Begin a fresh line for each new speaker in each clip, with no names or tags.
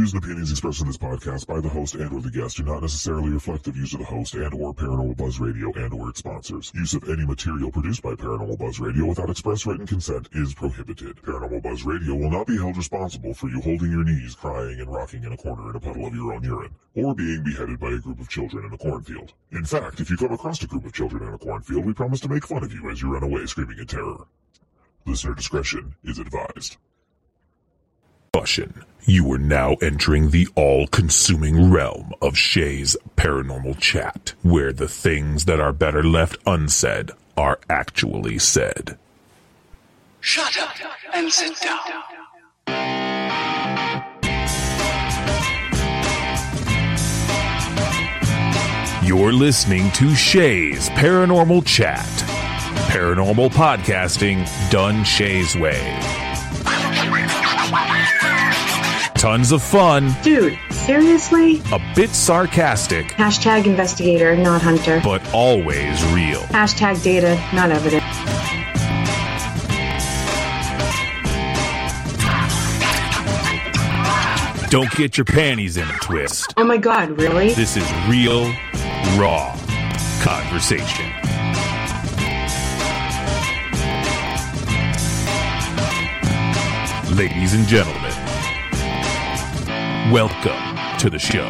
views and opinions expressed in this podcast by the host and or the guest do not necessarily reflect the views of the host and or Paranormal Buzz Radio and or its sponsors. Use of any material produced by Paranormal Buzz Radio without express written consent is prohibited. Paranormal Buzz Radio will not be held responsible for you holding your knees, crying, and rocking in a corner in a puddle of your own urine, or being beheaded by a group of children in a cornfield. In fact, if you come across a group of children in a cornfield, we promise to make fun of you as you run away screaming in terror. Listener discretion is advised.
Caution. You are now entering the all-consuming realm of Shay's paranormal chat, where the things that are better left unsaid are actually said.
Shut up and sit down.
You're listening to Shay's Paranormal Chat. Paranormal podcasting done Shay's way. Tons of fun,
Dude, seriously?
a bit sarcastic,
Hashtag investigator, not hunter.
but always real.
Hashtag data, not evidence.
Don't get your panties in a twist.
Oh my god, really?
This is real, raw conversation. Ladies and gentlemen, welcome to the show.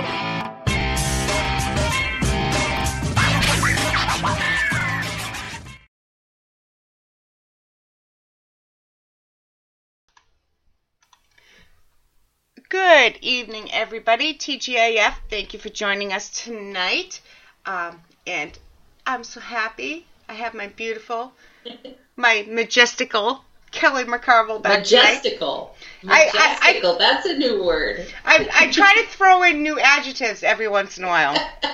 Good evening, everybody. TGIF, thank you for joining us tonight. Um, and I'm so happy. I have my beautiful, my majestical Kelly McCarville back tonight.
Majestical.
I- I- I-
Majestical. That's a new word.
I, I try to throw in new adjectives every once in a while.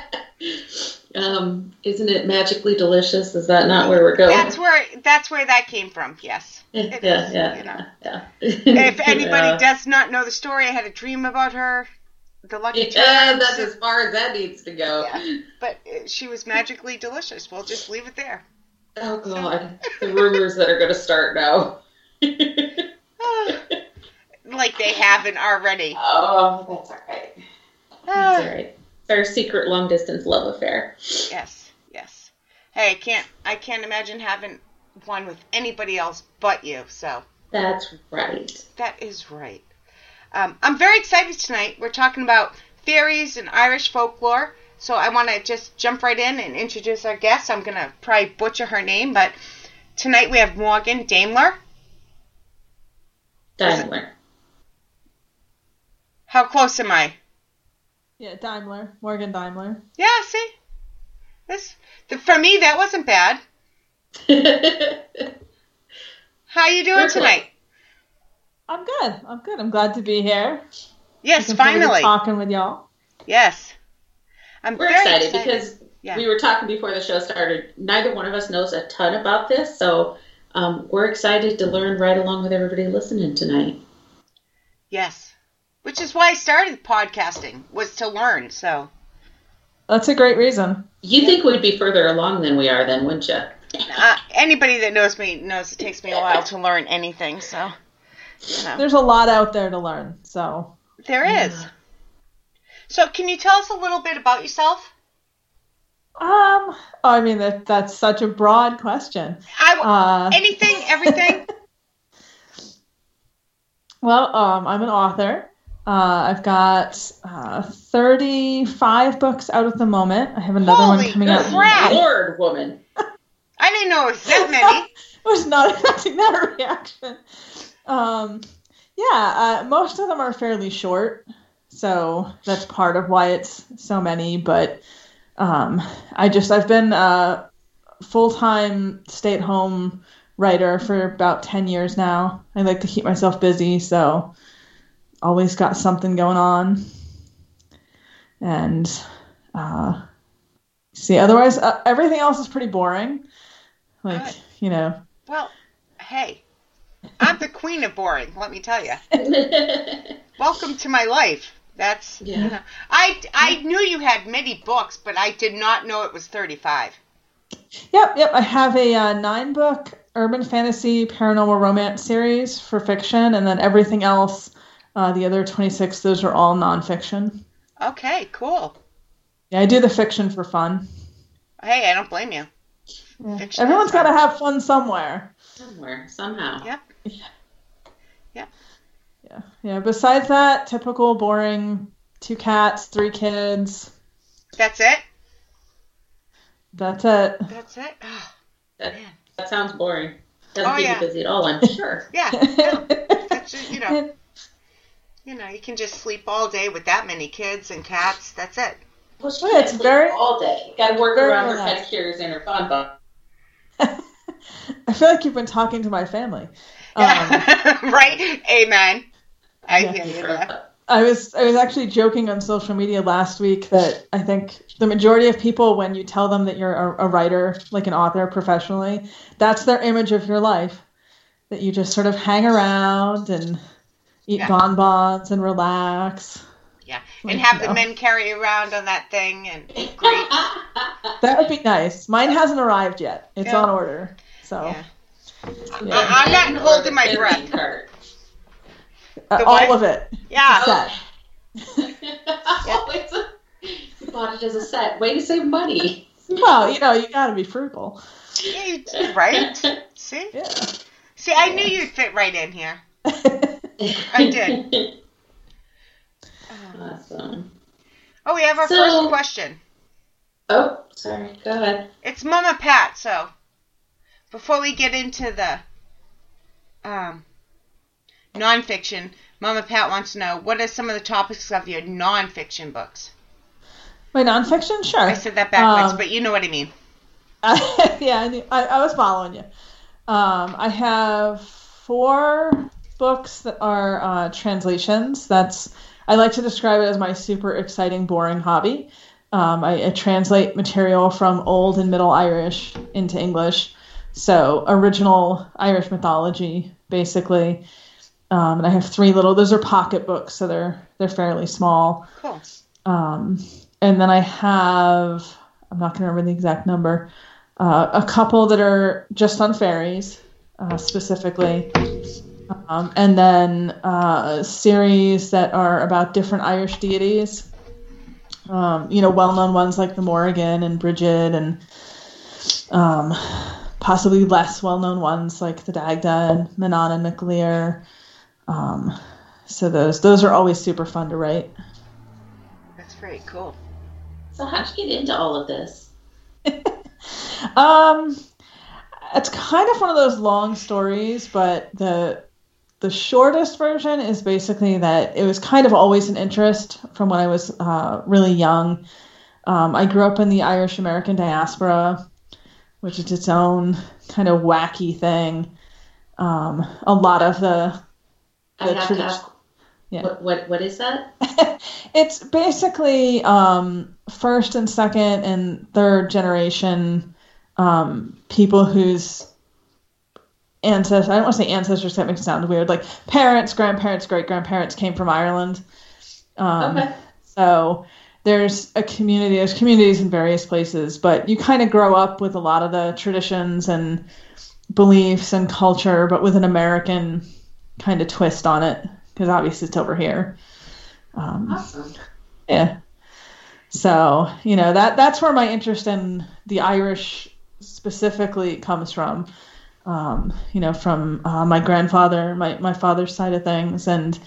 Um, isn't it magically delicious? Is that not where we're going?
That's where that's where that came from. Yes.
yeah,
it
yeah,
is,
yeah,
you know.
yeah.
If anybody
yeah.
does not know the story, I had a dream about her. The Lucky
Yeah,
Charms.
that's as far as that needs to go.
Yeah. But uh, she was magically delicious. We'll just leave it there.
Oh god, the rumors that are going to start now.
like they haven't already.
oh, that's all right. That's
Ah,
all right. Our secret long distance love affair.
yes, yes. Hey, I can't. I can't imagine having one with anybody else but you. So
That's right.
that is right. Um, I'm very excited tonight. We're talking about fairies and Irish folklore. So I want to just jump right in and introduce our guest. I'm gonna probably butcher her name, but tonight we have Morgan Daimler.
Daimler.
How close am I?
Yeah, Daimler, Morgan Daimler.
Yeah, see, this the, for me that wasn't bad. How you doing
We're
tonight?
I'm good. I'm good. I'm glad to be here.
Yes,
Looking forward to
finally.
talking with y'all.
Yes, I'm
We're
very
excited, because
Yeah.
we were talking before the show started. Neither one of us knows a ton about this, so um, we're excited to learn right along with everybody listening tonight.
yes, which is why I started podcasting was to learn. So
That's a great reason.
You think we'd be further along than we are, then, wouldn't you?
uh, anybody that knows me knows it takes me a while to learn anything. So you know.
There's a lot out there to learn. So,
there is. So can you tell us a little bit about yourself?
Um, I mean that that's such a broad question.
I
Uh,
anything, everything.
well, um, I'm an author. Uh, I've got uh, 35 books out at the moment. I have another
Holy
one coming out.
crap.
Lord, woman.
I didn't know it was that many.
I was not expecting that reaction. Um, yeah, uh, most of them are fairly short, so that's part of why it's so many. But um, I just I've been a full time stay at home writer for about ten years now. I like to keep myself busy, so always got something going on. And uh, see, otherwise uh, everything else is pretty boring. Like
Good.
you know,
Well, hey, I'm the queen of boring. Let me tell you. Welcome to my life. That's
Yeah.
you know. I I knew you had many books, but I did not know it was 35.
Yep, yep. I have a uh, nine book urban fantasy paranormal romance series for fiction, and then everything else, uh, the other 26, those are all nonfiction.
Okay, cool.
Yeah, I do the fiction for fun.
Hey, I don't blame you. Fiction
Everyone's
is
got to have fun somewhere.
Somewhere, somehow.
Yep.
Yeah, yeah. Besides that, typical boring two cats, three kids.
That's it.
That's it.
That's it. Oh,
That, that sounds boring. Doesn't
Oh,
keep
yeah.
you busy at all, I'm sure.
Yeah. No, that's just, you know. You know, you can just sleep all day with that many kids and cats. That's it.
Well, she
Yeah,
can't
it's
sleep
very-
all day. Got to work around her
relaxed.
pedicures and her fun bun.
I feel like you've been talking to my family. Um,
right? Amen. I
Yeah.
hear you there.
I was I was actually joking on social media last week that I think the majority of people, when you tell them that you're a, a writer, like an author professionally, that's their image of your life. That you just sort of hang around and eat
Yeah.
bonbons and relax.
Yeah.
Like,
And have the men carry around on that thing and great.
That would be nice. Mine hasn't arrived yet. It's
Yeah.
on order. So
Yeah.
yeah.
I- I'm not
Or
holding my breath.
Cart.
Uh,
the
all of it.
Yeah.
Set.
It's a- you bought it as a set. Way to save money.
Well, you know, you got to be frugal.
Yeah, you right? See?
Yeah.
See, I knew you'd fit right in here. I did.
Awesome.
Oh, we have our
So-
first question.
Oh, sorry. Go ahead.
It's Mama Pat, so before we get into the um, nonfiction, Mama Pat wants to know what are some of the topics of your nonfiction books?
My nonfiction, sure.
I said that backwards,
Um,
but you know what I mean.
yeah, I, knew, I, I was following you. Um, I have four books that are uh, translations. That's I like to describe it as my super exciting, boring hobby. Um, I, I translate material from Old and Middle Irish into English, so original Irish mythology, basically. Um, and I have three little. Those are pocket books, so they're they're fairly small.
Cool.
Um, and then I have, I'm not going to remember the exact number, uh, a couple that are just on fairies, uh, specifically. Um, and then uh, a series that are about different Irish deities. Um, you know, well known ones like the Morrigan and Bridget, and um, possibly less well known ones like the Dagda and Manannan mac Lir. Um, so those those are always super fun to write.
That's very cool.
So, how'd you get into all of this?
Um, it's kind of one of those long stories, but the the shortest version is basically that it was kind of always an interest from when I was uh, really young. Um, I grew up in the Irish American diaspora, which is its own kind of wacky thing. Um, a lot of the
I have to ask.
Yeah.
What, what what is that?
it's basically um, first and second and third generation um, people whose ancestors, I don't want to say ancestors, that makes it sound weird, like parents, grandparents, great grandparents came from Ireland. Um,
Okay.
So there's a community, there's communities in various places, but you kind of grow up with a lot of the traditions and beliefs and culture, but with an American kind of twist on it, because obviously it's over here. Um,
Awesome.
yeah. So, you know, that that's where my interest in the Irish specifically comes from. Um, you know, from uh, my grandfather, my, my father's side of things. And,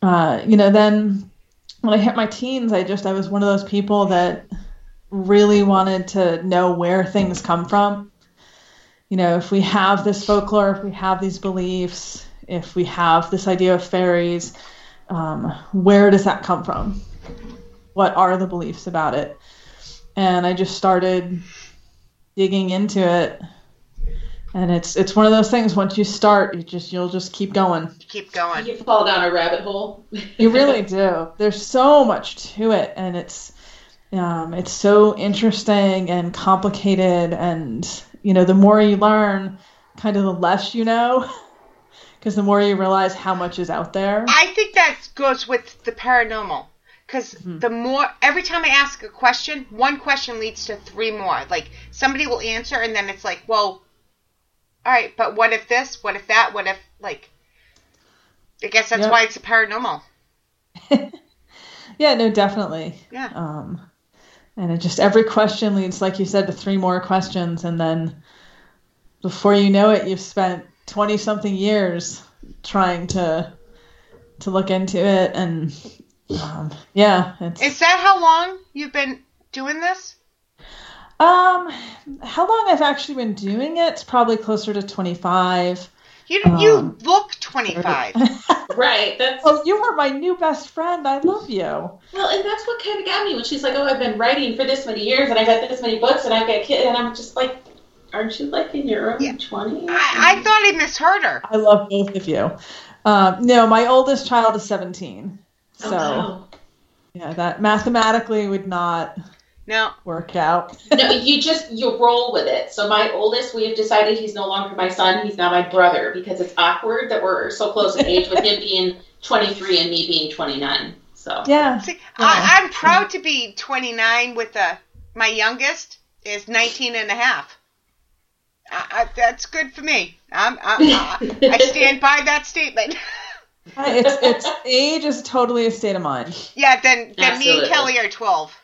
uh, you know, then when I hit my teens, I just, I was one of those people that really wanted to know where things come from. You know, if we have this folklore, if we have these beliefs, if we have this idea of fairies, um, where does that come from? What are the beliefs about it? And I just started digging into it, and it's it's one of those things. Once you start, you just you'll just keep going.
Keep going.
You fall down a rabbit hole.
You really do. There's so much to it, and it's um, it's so interesting and complicated. And you know, the more you learn, kind of the less you know, because the more you realize how much is out there.
I think that goes with the paranormal. Because the more, every time I ask a question, one question leads to three more. Like, somebody will answer, and then it's like, well, all right, but what if this? What if that? What if, like, I guess that's
Yep.
why it's a paranormal.
Yeah, no, definitely.
Yeah.
Um, and it just every question leads, like you said, to three more questions, and then before you know it, you've spent twenty something years trying to to look into it, and um, yeah, it's
Is that how long you've been doing this?
um, how long I've actually been doing it? It's probably closer to twenty five.
You you
Um,
look 25.
Right. That's
Oh, you are my new best friend. I love you.
well, and that's what kind of got me when she's like, "Oh, I've been writing for this many years, and i've got this many books, and I've got kids," and I'm just like, "Aren't you like in your early
Yeah.
20s?"
I, I thought I misheard her.
I love both of you. Um, no, my oldest child is seventeen. so.
wow.
Yeah, that mathematically would not
No.
work out.
no, you just you roll with it. So my oldest, we have decided he's no longer my son; he's now my brother because it's awkward that we're so close in age with him being 23 and me being 29. So
Yeah.
See, I, I'm proud to be 29 with a, my youngest is 19 and a half. I, I, that's good for me. I'm, I'm, I, I stand by that statement.
Uh, it's it's age is totally a state of mind.
yeah, then, then me and Kelly are 12.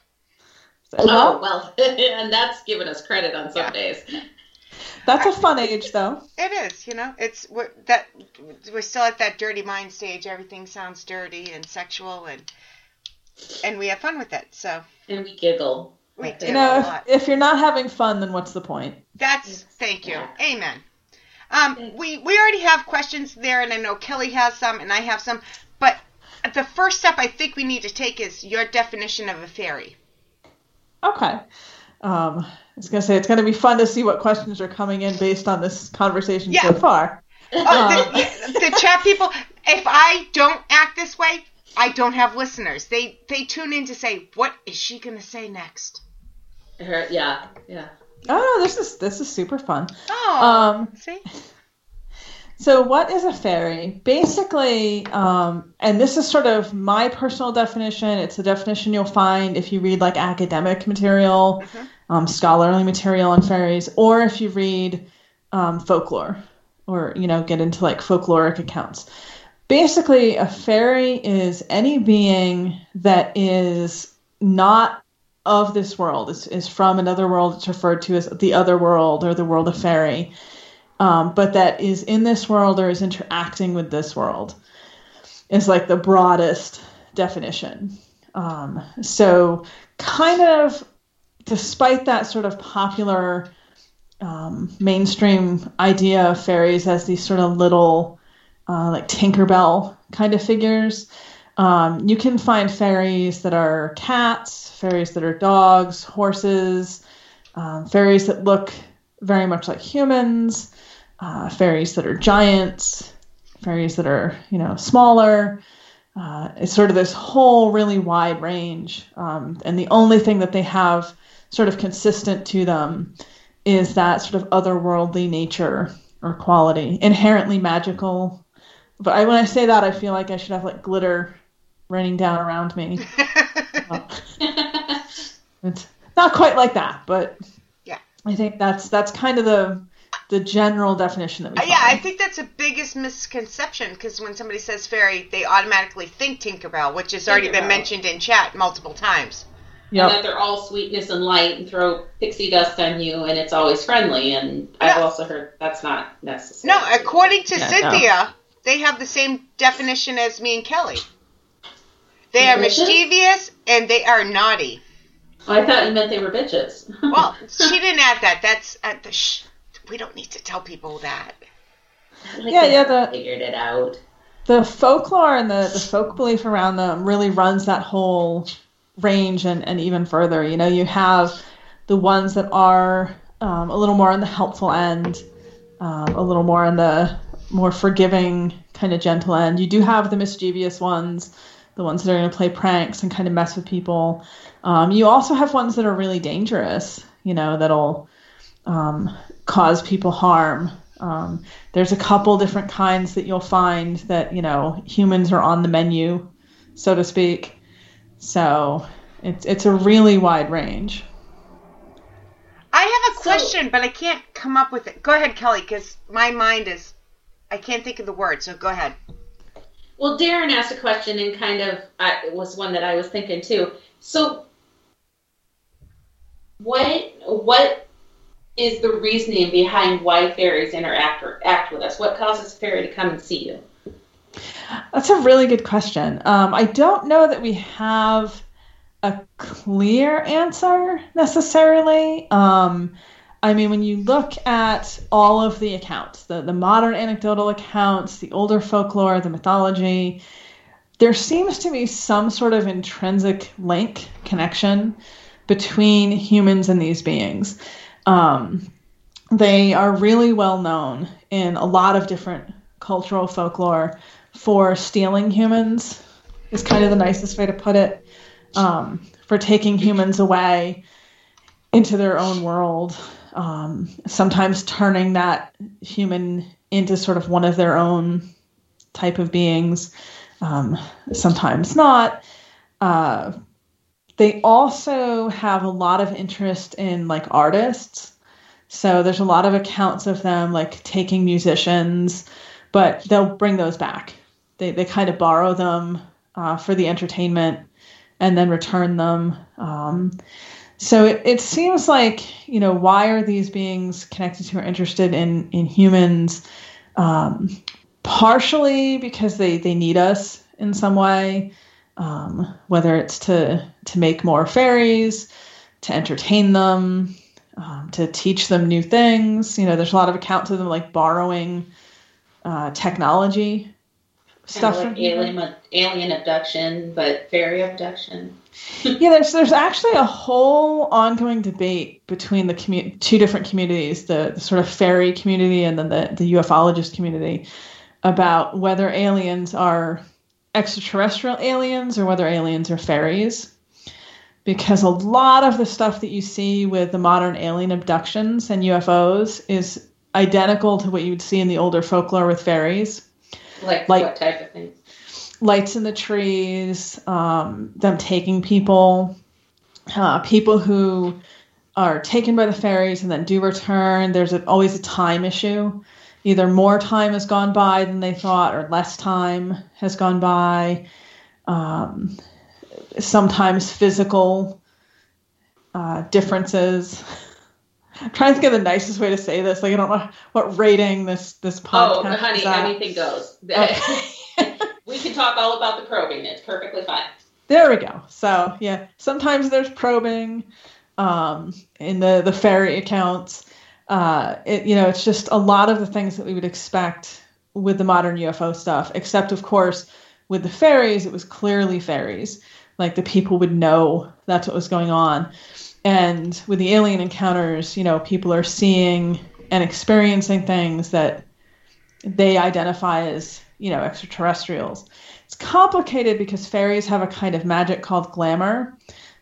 So,
oh well, and that's giving us credit on some days.
that's a fun age though.
It is, you know, it's we're, that we're still at that dirty mind stage. Everything sounds dirty and sexual, and and we have fun with it. So
And we giggle.
We do
You know, if, if you're not having fun, then what's the point?
That's thank you. Amen. Um, we we already have questions there, and I know Kelly has some, and I have some. But the first step I think we need to take is your definition of a fairy.
Okay. Um, I was gonna say it's gonna be fun to see what questions are coming in based on this conversation
Yeah.
so far.
Oh, the, the chat people. If I don't act this way, I don't have listeners. They they tune in to say, "What is she gonna say next?"
Her, yeah, yeah.
Oh no, this is this is super fun.
Oh,
Um,
see,
So, what is a fairy? Basically, um, and this is sort of my personal definition. It's a definition you'll find if you read like academic material, um, scholarly material on fairies, or if you read um, folklore, or you know, get into like folkloric accounts. Basically, a fairy is any being that is not of this world. Is is from another world. It's referred to as the other world or the world of fairy um, but that is in this world or is interacting with this world is like the broadest definition. Um, so, kind of, despite that sort of popular um, mainstream idea of fairies as these sort of little, uh, like Tinkerbell kind of figures, um, you can find fairies that are cats, fairies that are dogs, horses, um, fairies that look very much like humans uh, fairies that are giants, fairies that are you know smaller. Uh, it's sort of this whole really wide range, um, and the only thing that they have sort of consistent to them is that sort of otherworldly nature or quality, inherently magical. But I, when I say that, I feel like I should have like glitter raining down around me. It's not quite like that, but
Yeah.
I think that's that's kind of the the general definition that we.
Uh, yeah, I think that's the biggest misconception because when somebody says fairy, they automatically think Tinkerbell, which has already been mentioned in chat multiple times.
And that they're all sweetness and light and throw pixie dust on you and it's always friendly. And I've also heard that's not necessary.
No, according to
Yeah,
Cynthia, they have the same definition as me and Kelly. They are
Delicious?
mischievous and they are naughty.
I thought you meant they were bitches.
Well, she didn't add that. That's uh, the shh. We don't need to tell people that.
Like
Yeah, yeah, the-
figured it out.
the folklore and the, the folk belief around them really runs that whole range and, and even further. You know, you have the ones that are um, a little more on the helpful end, um, a little more on the more forgiving, kind of gentle end. You do have the mischievous ones, the ones that are going to play pranks and kind of mess with people. Um, you also have ones that are really dangerous, you know, that'll um, cause people harm. Um, there's a couple different kinds that you'll find that you know humans are on the menu, so to speak. So it's it's a really wide range.
I have a
So-
question, but I can't come up with it. Go ahead, Kelly, because my mind is. I can't think of the word, so go ahead.
Well, Darren asked a question, and kind of I, it was one that I was thinking too. So, what what is the reasoning behind why fairies interact or act with us? What causes a fairy to come and see you?
That's a really good question. Um, I don't know that we have a clear answer necessarily. Um, I mean, when you look at all of the accounts, the, the modern anecdotal accounts, the older folklore, the mythology, there seems to be some sort of intrinsic link, connection between humans and these beings. Um, they are really well known in a lot of different cultural folklore for stealing humans, is kind of the nicest way to put it. Um, for taking humans away into their own world, um, sometimes turning that human into sort of one of their own type of beings, um, sometimes not. Uh, they also have a lot of interest in like artists. So there's a lot of accounts of them like taking musicians, but they'll bring those back. They, they kind of borrow them uh, for the entertainment and then return them. Um, so it, it seems like, you know, why are these beings connected to or interested in, in humans? Um, partially because they, they need us in some way, um, whether it's to, to make more fairies, to entertain them, um, to teach them new things. You know, there's a lot of accounts of them like borrowing uh, technology stuff
Kind
from
of like alien alien abduction, but fairy abduction.
yeah, there's there's actually a whole ongoing debate between the commu- two different communities, the, the sort of fairy community and then the, the ufologist community, about whether aliens are extraterrestrial aliens or whether aliens are fairies. Because a lot of the stuff that you see with the modern alien abductions and UFOs is identical to what you would see in the older folklore with fairies
Like,
Like-
what type of things?
lights in the trees, um, them taking people, uh, people who are taken by the fairies and then do return. There's a, always a time issue. Either more time has gone by than they thought, or less time has gone by. Um, sometimes physical uh, differences. I'm trying to think of the nicest way to say this. Like I don't know what rating this this podcast.
Oh, honey, anything goes.
Okay.
we can talk all about the probing. It's perfectly fine.
There we go. So yeah, sometimes there's probing um, in the the fairy accounts. Uh, it, you know, it's just a lot of the things that we would expect with the modern UFO stuff, except of course with the fairies, it was clearly fairies. Like the people would know that's what was going on. And with the alien encounters, you know, people are seeing and experiencing things that they identify as, you know, extraterrestrials. It's complicated because fairies have a kind of magic called glamour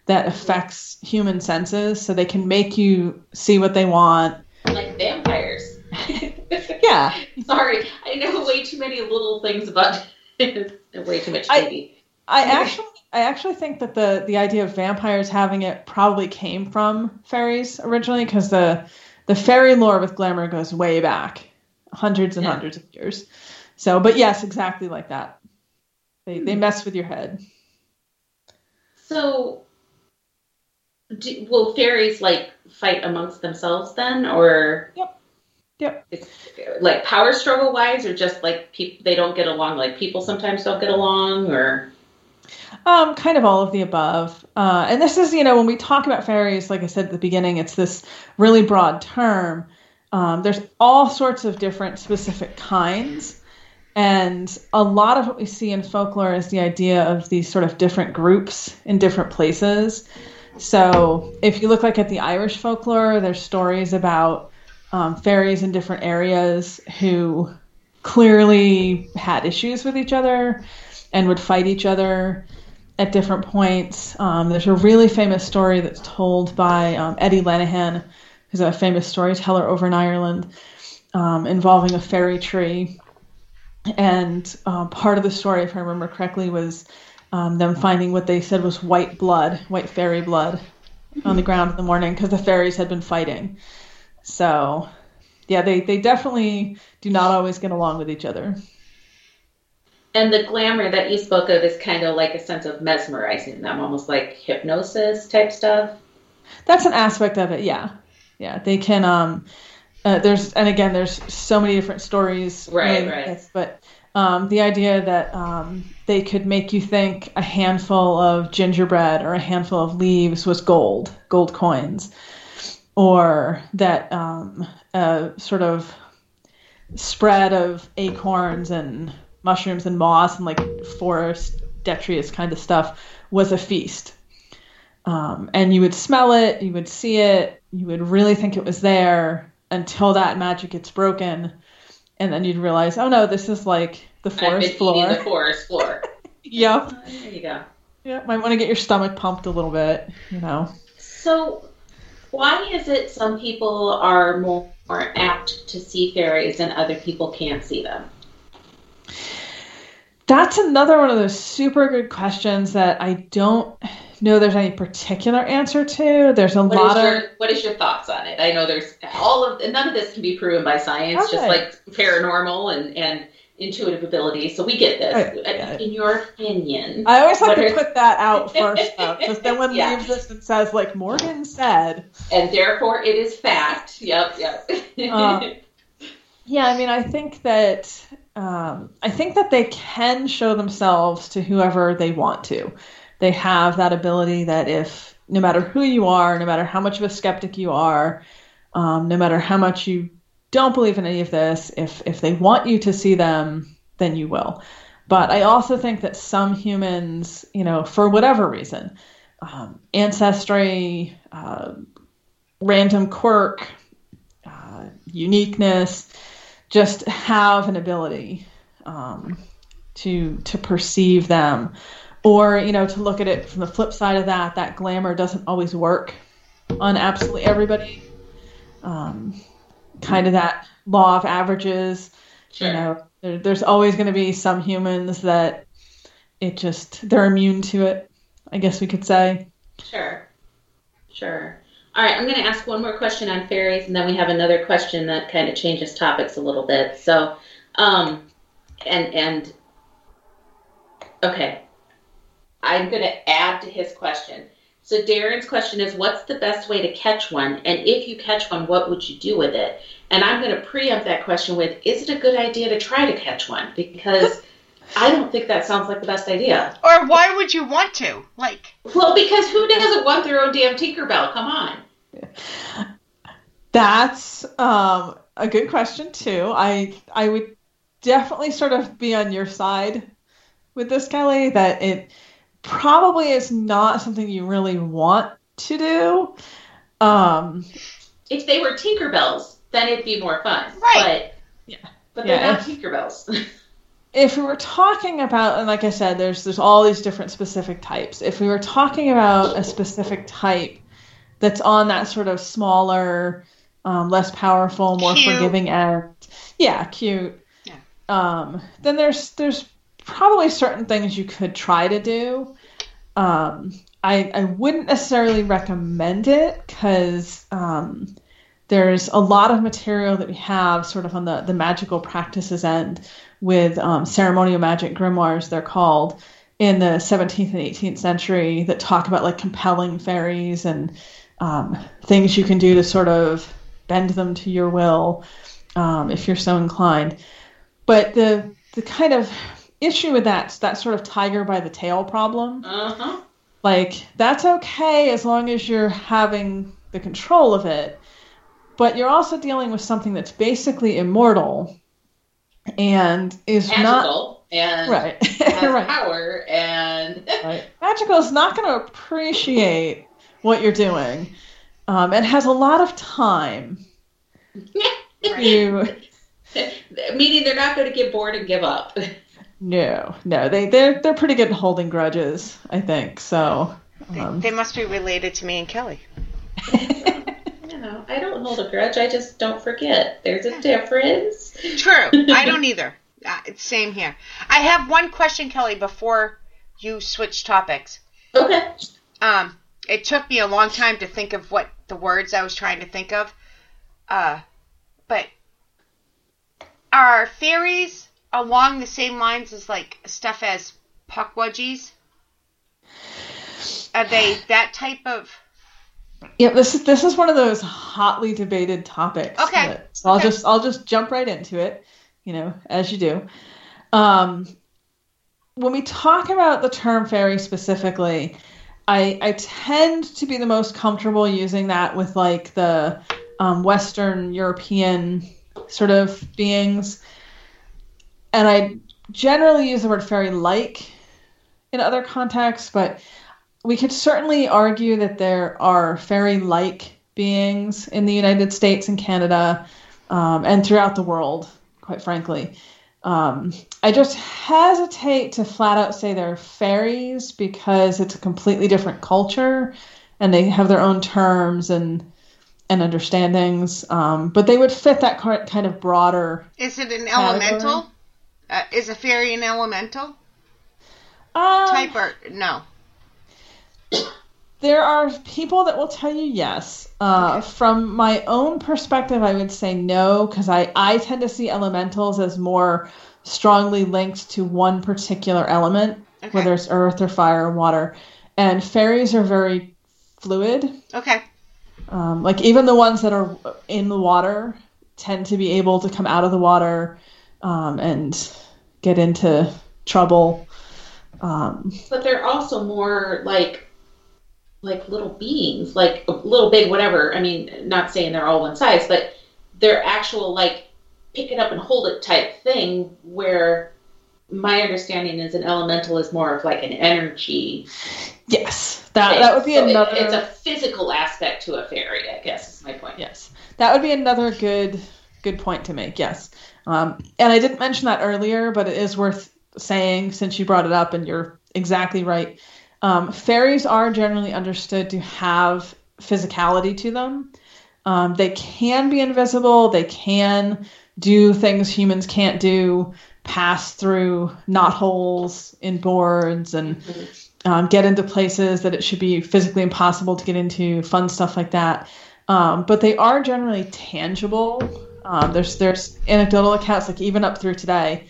that affects human senses, so they can make you see what they want.
Like vampires.
Yeah,
Sorry, I know way too many little things about way too much
I- I actually, I actually think that the the idea of vampires having it probably came from fairies originally, because the the fairy lore with glamour goes way back, hundreds and
Yeah.
hundreds of years. So, but yes, exactly like that. They they hmm. mess with your head.
So, do, will fairies like fight amongst themselves then, or
Yep. Yep.
It's, like power struggle wise, or just like people they don't get along? Like people sometimes don't get along, or
Um, kind of all of the above. Uh, and this is, you know, when we talk about fairies, like I said at the beginning, it's this really broad term. Um, there's all sorts of different specific kinds. And a lot of what we see in folklore is the idea of these sort of different groups in different places. So if you look like at the Irish folklore, there's stories about um, fairies in different areas who clearly had issues with each other and would fight each other at different points. Um, there's a really famous story that's told by um, Eddie Lenihan, who's a famous storyteller over in Ireland, um, involving a fairy tree. And uh, part of the story, if I remember correctly, was um, them finding what they said was white blood, white fairy blood, on the ground in the morning because the fairies had been fighting. So, yeah, they, they definitely do not always get along with each other.
And the glamour that you spoke of is kind of like a sense of mesmerizing them, almost like hypnosis type stuff.
That's an aspect of it, yeah. Yeah, they can. Um, uh, there's and again, there's so many different stories.
Right, right.
this, but um, the idea that um, they could make you think a handful of gingerbread or a handful of leaves was gold, gold coins, or that um, a sort of spread of acorns and mushrooms and moss and like forest detritus kind of stuff was a feast. Um, and you would smell it, you would see it, you would really think it was there until that magic gets broken, and then you'd realize, oh no, this is like the forest floor.
the forest floor.
yep.
there you go.
Yeah, might want to get your stomach pumped a little bit, you know.
So, why is it some people are more apt to see fairies and other people can't see them?
That's another one of those super good questions that I don't know there's any particular answer to. There's a
What
lot
is
of
what is your thoughts on it? I know there's all of none of this can be proven by science, just like paranormal and and intuitive ability. So we get this.
Right.
In your opinion,
I always like to
are-
put that out first, though, because then one
Yeah.
leaves this and says, like Morgan said.
and therefore it is fact. Yep, yep.
Um, Yeah, I mean, I think that um, I think that they can show themselves to whoever they want to. They have that ability that if no matter who you are, no matter how much of a skeptic you are, um, no matter how much you don't believe in any of this, if if they want you to see them, then you will. But I also think that some humans, you know, for whatever reason, um, ancestry, uh, random quirk, uh, uniqueness, just have an ability um, to to perceive them, or you know, to look at it from the flip side of that. That glamour doesn't always work on absolutely everybody. Um, kind of that law of averages.
Sure.
You know, there, there's always going to be some humans that it just they're immune to it. I guess we could say.
Sure. Sure. All right, I'm going to ask one more question on fairies, and then we have another question that kind of changes topics a little bit. So, um, and and okay, I'm going to add to his question. So Darren's question is, what's the best way to catch one? And if you catch one, what would you do with it? And I'm going to preempt that question with, is it a good idea to try to catch one? Because I don't think that sounds like the best idea.
Or why would you want to? Like,
Well, because who doesn't want their own damn Tinkerbell? Come on.
That's um, a good question too. I I would definitely sort of be on your side with this, Kelly. That it probably is not something you really want to do. Um,
If they were Tinkerbells, then it'd be more fun.
Right.
But
Yeah.
But they're
Yeah,
not Tinkerbells.
if we were talking about, and like I said, there's there's all these different specific types. If we were talking about a specific type that's on that sort of smaller, um, less powerful, more
Cute.
forgiving end, yeah, cute.
Yeah.
Um, then there's there's probably certain things you could try to do. Um, I I wouldn't necessarily recommend it because um, there's a lot of material that we have sort of on the, the magical practices end with um, ceremonial magic grimoires, they're called, in the 17th and 18th century that talk about like compelling fairies and um, things you can do to sort of bend them to your will um, if you're so inclined. But the the kind of issue with that that sort of tiger by the tail problem
uh huh.
like that's okay as long as you're having the control of it but you're also dealing with something that's basically immortal and is not
and
right
has
right,
power and
right magical is not going to appreciate what you're doing um, and has a lot of time you
meaning they're not going to get bored and give up.
no no they they're they're pretty good at holding grudges i think so
they,
um,
they must be related to me and Kelly.
I don't hold a grudge. I just don't forget. There's a difference.
True. I don't either. Uh, it's same here. I have one question, Kelly, before you switch topics.
Okay.
Um, it took me a long time to think of what the words I was trying to think of. Uh, but are fairies along the same lines as like stuff as pukwudgies? Are they that type of?
Yeah, this is this is one of those hotly debated topics.
Okay.
that- so I'll
Okay.
just I'll just jump right into it, you know, as you do. Um, when we talk about the term fairy specifically, I I tend to be the most comfortable using that with like the um, Western European sort of beings, and I generally use the word fairy like in other contexts, but we could certainly argue that there are fairy like beings in the United States and Canada um, and throughout the world, quite frankly. Um, I just hesitate to flat out say they're fairies because it's a completely different culture and they have their own terms and and understandings. Um, but they would fit that kind of broader.
Is it an
Category?
elemental? Uh, is a fairy an elemental
Um,
type or no?
There are people that will tell you yes. Uh, From my own perspective, I would say no, because I, I tend to see elementals as more strongly linked to one particular element,
Okay.
whether it's earth or fire or water. And fairies are very fluid.
Okay.
Um, like even the ones that are in the water tend to be able to come out of the water um, and get into trouble. Um,
But they're also more like like little beings, like a little big whatever. I mean, not saying they're all one size, but they're actual like pick it up and hold it type thing where my understanding is an elemental is more of like an energy.
yes, that
thing.
that would be
So it-
another.
it's a physical aspect to a fairy, I guess is my point.
Yes, that would be another good good point to make. Yes, um, and I didn't mention that earlier, but it is worth saying since you brought it up, and you're exactly right. Um, fairies are generally understood to have physicality to them. Um, they can be invisible. They can do things humans can't do. Pass through knot holes in boards and um, get into places that it should be physically impossible to get into. Fun stuff like that. Um, but they are generally tangible. Um, there's there's anecdotal accounts, like even up through today,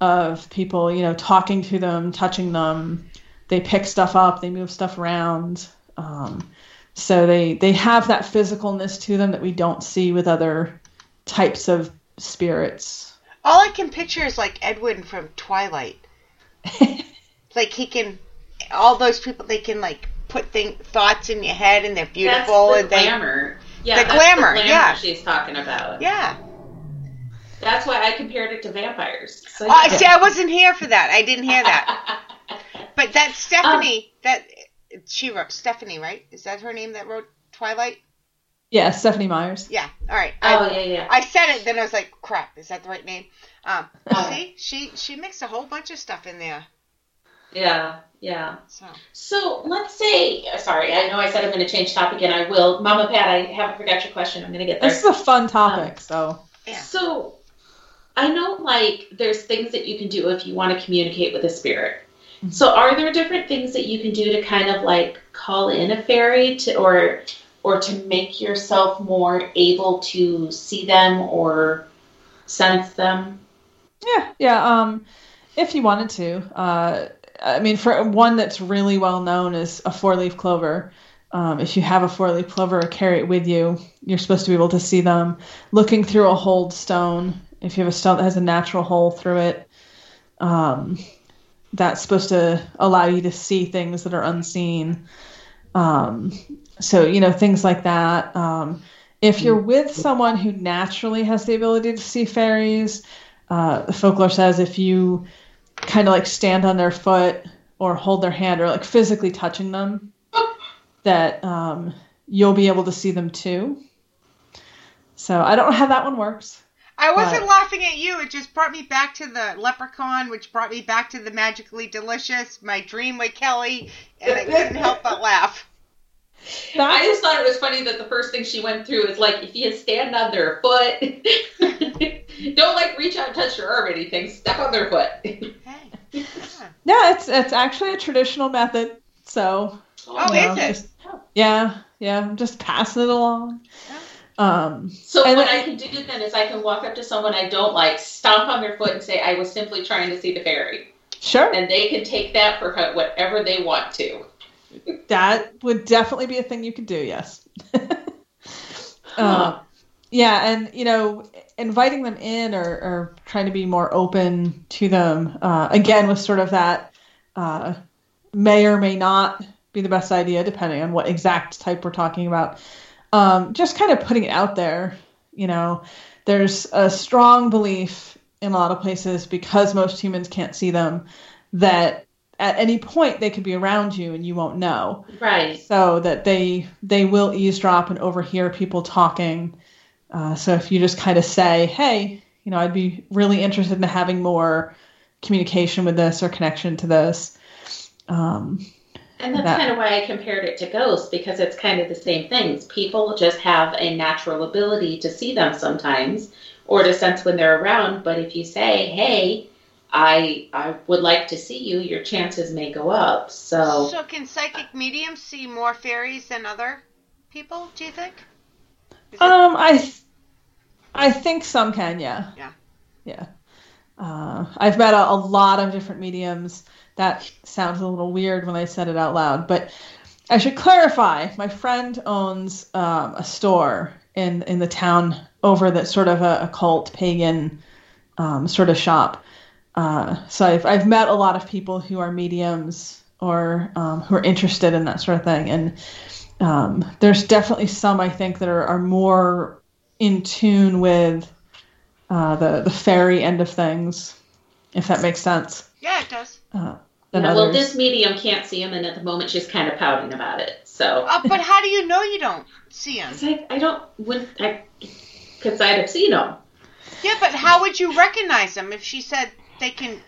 of people you know talking to them, touching them. They pick stuff up, they move stuff around. Um, so they they have that physicalness to them that we don't see with other types of spirits.
All I can picture is like Edwin from Twilight. like he can, all those people they can like put thing thoughts in your head and they're
That's
beautiful
the
and they
glamour. Yeah,
The
that's
glamour,
the glamour
yeah.
she's talking about.
yeah.
That's why I compared it to vampires. So,
Oh, I see. I wasn't here for that. I didn't hear that. But that Stephenie, that she wrote Stephenie, right? Is that her name that wrote Twilight?
Yeah, Stephenie Myers.
Yeah. All right.
oh
I,
yeah, yeah.
I said it, then I was like, crap. Is that the right name? Um, see, she she mixed a whole bunch of stuff in there.
Yeah, yeah.
So
So let's say, sorry, I know I said I'm going to change topic, and I will. Mama Pat, I haven't forgot your question. I'm going to get there.
This is a fun topic, so
yeah.
So I know, like, there's things that you can do if you want to communicate with a spirit. So are there different things that you can do to kind of like call in a fairy to, or or to make yourself more able to see them or sense them?
Yeah, yeah. Um, if you wanted to, uh, I mean, for one that's really well known is a four-leaf clover. Um, if you have a four-leaf clover or carry it with you, you're supposed to be able to see them. Looking through a holed stone, if you have a stone that has a natural hole through it, um, that's supposed to allow you to see things that are unseen. Um, so you know things like that. Um, if you're with someone who naturally has the ability to see fairies, uh, folklore says if you kind of like stand on their foot or hold their hand or like physically touching them, that um, you'll be able to see them too. So I don't know how that one works.
I wasn't
But-
laughing at you. It just brought me back to the leprechaun, which brought me back to the magically delicious, my dream with Kelly, and I couldn't help but laugh.
I just thought it was funny that the first thing she went through is like, if you stand on their foot, don't like reach out and touch your arm or anything. Step on their foot.
Hey. Yeah.
yeah, it's it's actually a traditional method. So
Oh,
you know,
is it?
just- yeah, yeah, I'm just passing it along. Oh. Um,
So what
then-
I can do then is I can walk up to someone I don't like, stomp on their foot, and say I was simply trying to see the fairy,
sure,
and they can take that for whatever they want to.
that would definitely be a thing you could do. Yes. um, yeah, and you know, inviting them in or, or trying to be more open to them uh, again with sort of that uh, may or may not be the best idea depending on what exact type we're talking about. Um, just kind of putting it out there. You know, there's a strong belief in a lot of places because most humans can't see them that at any point they could be around you and you won't know
Right.
so that they they will eavesdrop and overhear people talking. Uh, so if you just kind of say, "Hey, you know, I'd be really interested in having more communication with this or connection to this," um,
And that's
That-
kind of why I compared it to ghosts because it's kind of the same things. People just have a natural ability to see them sometimes or to sense when they're around. But if you say, "Hey, I I would like to see you," your chances may go up. So
So can psychic mediums see more fairies than other people? Do you think? Is it-
um, I th- I think some can, yeah,
Yeah.
yeah. Uh, I've met a, a lot of different mediums. That sounds a little weird when I said it out loud, but I should clarify. My friend owns um, a store in in the town over that's sort of a, a cult pagan um, sort of shop. Uh, so I've I've met a lot of people who are mediums or um, who are interested in that sort of thing, and um, there's definitely some I think that are, are more in tune with uh, the the fairy end of things, if that makes sense.
yeah, it does.
Uh, than
Yeah, well, this medium can't see him, and at the moment she's kind of pouting about it. So
Uh, but how do you know you don't see
him? I, I don't would I because I'd have seen him.
Yeah, but how would you recognize him if she said they can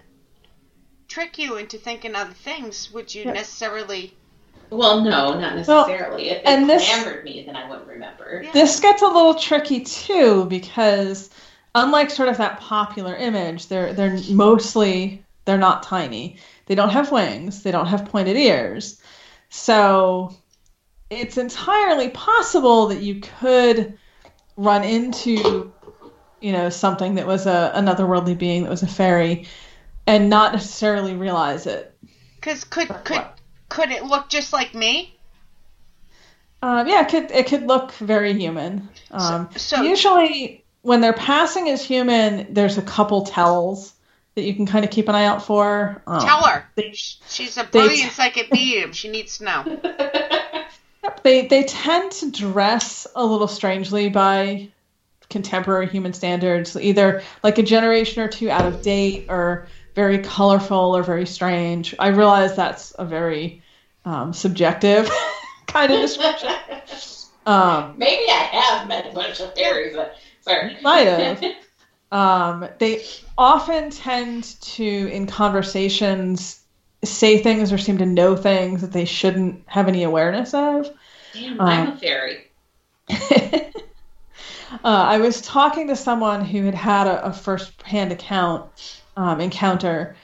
trick you into thinking other things? Would you
Yeah.
necessarily?
Well, no, not necessarily. if
and
it
this-
glamored me, then I wouldn't remember.
Yeah.
this gets a little tricky too because unlike sort of that popular image they're they're mostly they're not tiny. They don't have wings. They don't have pointed ears. So it's entirely possible that you could run into you know something that was a another worldly being that was a fairy and not necessarily realize it.
Because could could could it look just like me?
Um, yeah, it could it could look very human. Um,
so-
usually, when they're passing as human, there's a couple tells that you can kind of keep an eye out for. Um,
Tell her.
They,
She's a
they-
brilliant psychic medium. She needs to know.
they they tend to dress a little strangely by contemporary human standards, either like a generation or two out of date, or very colorful or very strange. I realize that's a very um, subjective kind of description. Um,
Maybe I have met a bunch of fairies. But, sorry.
Might have. Um, they often tend to, in conversations, say things or seem to know things that they shouldn't have any awareness of.
Damn, I'm
Uh,
a fairy.
uh, I was talking to someone who had had a, a first-hand account um, encounter,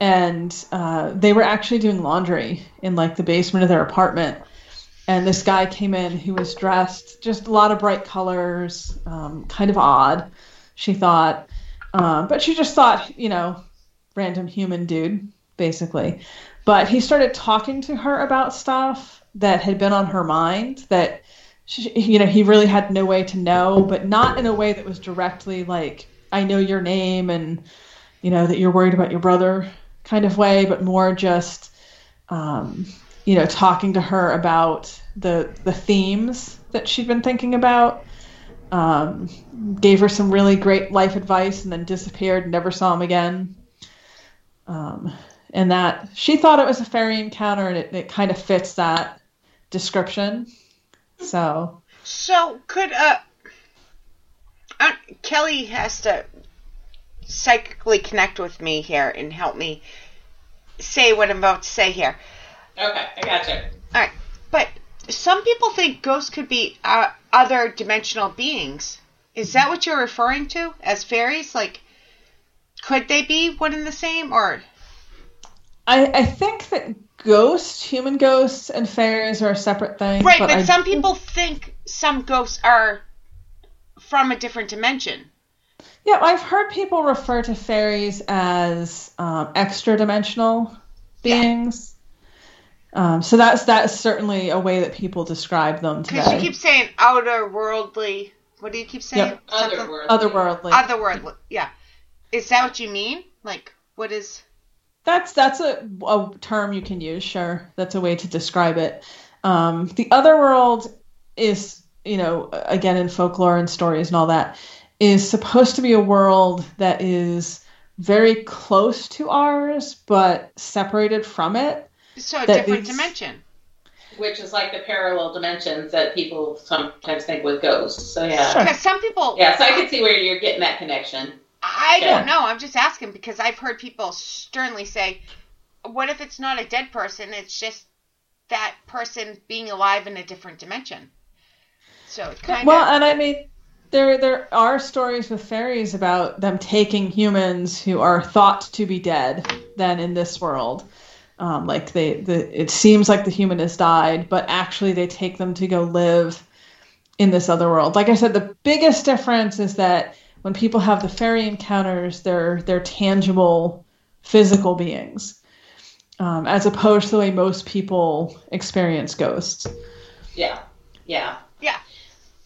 and uh, they were actually doing laundry in like the basement of their apartment. And this guy came in who was dressed just a lot of bright colors, um, kind of odd, she thought. Um, but she just thought, you know, random human dude, basically. But he started talking to her about stuff that had been on her mind that she, you know, he really had no way to know, but not in a way that was directly like, I know your name and, you know, that you're worried about your brother kind of way, but more just, um, you know, talking to her about the, the themes that she'd been thinking about. Um, gave her some really great life advice and then disappeared, never saw him again. Um, and that she thought it was a fairy encounter and it, it kind of fits that description. So,
So could uh, uh Kelly has to psychically connect with me here and help me say what I'm about to say here.
Okay, I gotcha.
All right, but some people think ghosts could be uh, other dimensional beings. Is that what you're referring to as fairies? Like, could they be one and the same, or
I, I think that ghosts, human ghosts, and fairies are a separate thing.
right? But,
I-
some people think some ghosts are from a different dimension.
Yeah, I've heard people refer to fairies as um, extra dimensional beings. Um, so that's that's certainly a way that people describe them today.
Because you
today.
keep saying outer worldly. What do you keep saying?
Yep.
Otherworldly.
Otherworldly.
Otherworldly. Yeah. Is that what you mean? Like, what is?
That's that's a, a term you can use. Sure, that's a way to describe it. Um, the other world is, you know, again in folklore and stories and all that, is supposed to be a world that is very close to ours, but separated from it.
So a different
these-
dimension.
Which is like the parallel dimensions that people sometimes think with ghosts. So yeah.
Sure.
Because some people.
Yeah, so I can see where you're getting that connection.
I
Yeah.
don't know. I'm just asking because I've heard people sternly say, "What if it's not a dead person? It's just that person being alive in a different dimension." So it kind of
Well,
of.
and I mean, there there are stories with fairies about them taking humans who are thought to be dead then in this world. Um, like they, the it seems like the human has died, but actually they take them to go live in this other world. Like I said, the biggest difference is that when people have the fairy encounters, they're they're tangible, physical beings, um, as opposed to the way most people experience ghosts.
Yeah. Yeah.
Yeah.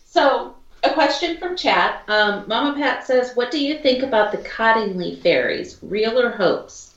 So, a question from chat. Um, Mama Pat says, "What do you think about the Cottingley fairies? Real or hoax?"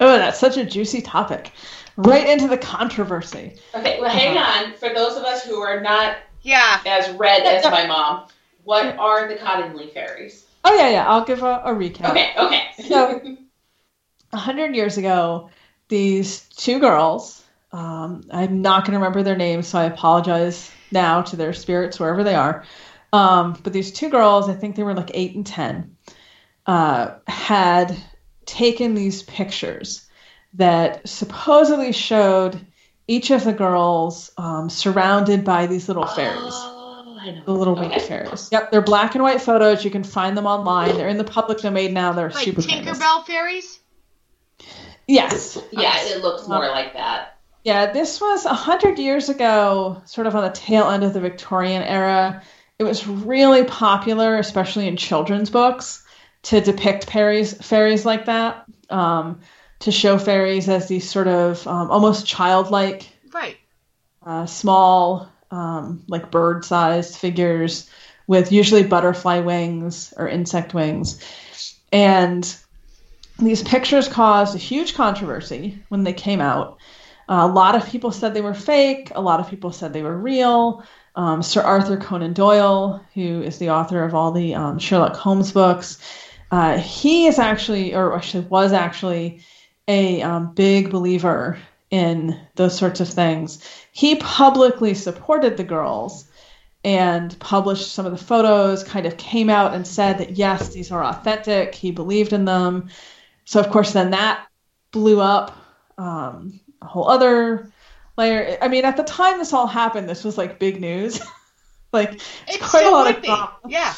Oh, that's such a juicy topic. Right into the controversy.
Okay, well, hang
Uh-huh.
on. For those of us who are not
yeah.
as read as my mom, what are the Cottingley fairies?
Oh yeah, yeah. I'll give a, a recap.
Okay, okay.
So- A hundred years ago, these two girls. Um, I'm not going to remember their names, so I apologize now to their spirits wherever they are. Um, but these two girls, I think they were like eight and ten, uh, had taken these pictures that supposedly showed each of the girls um, surrounded by these little fairies.
Oh,
The little
Okay.
winged fairies. Yep, they're black and white photos. You can find them online. They're in the public domain now. They're
Like
super famous.
Tinkerbell fairies.
Yes.
Yeah, it looks more like that.
Yeah, this was a hundred years ago, sort of on the tail end of the Victorian era. It was really popular, especially in children's books, to depict fairies, fairies like that, um, to show fairies as these sort of um, almost childlike
Right.
uh, small, um, like bird sized figures with usually butterfly wings or insect wings. And these pictures caused a huge controversy when they came out. Uh, a lot of people said they were fake, a lot of people said they were real. Um, Sir Arthur Conan Doyle, who is the author of all the um, Sherlock Holmes books, uh, he is actually, or actually was actually, a um, big believer in those sorts of things. He publicly supported the girls and published some of the photos, kind of came out and said that yes, these are authentic. He believed in them. So, of course, then that blew up um, a whole other layer. I mean, at the time this all happened, this was like big news. like, it's,
It
quite a lot of
be. Yeah.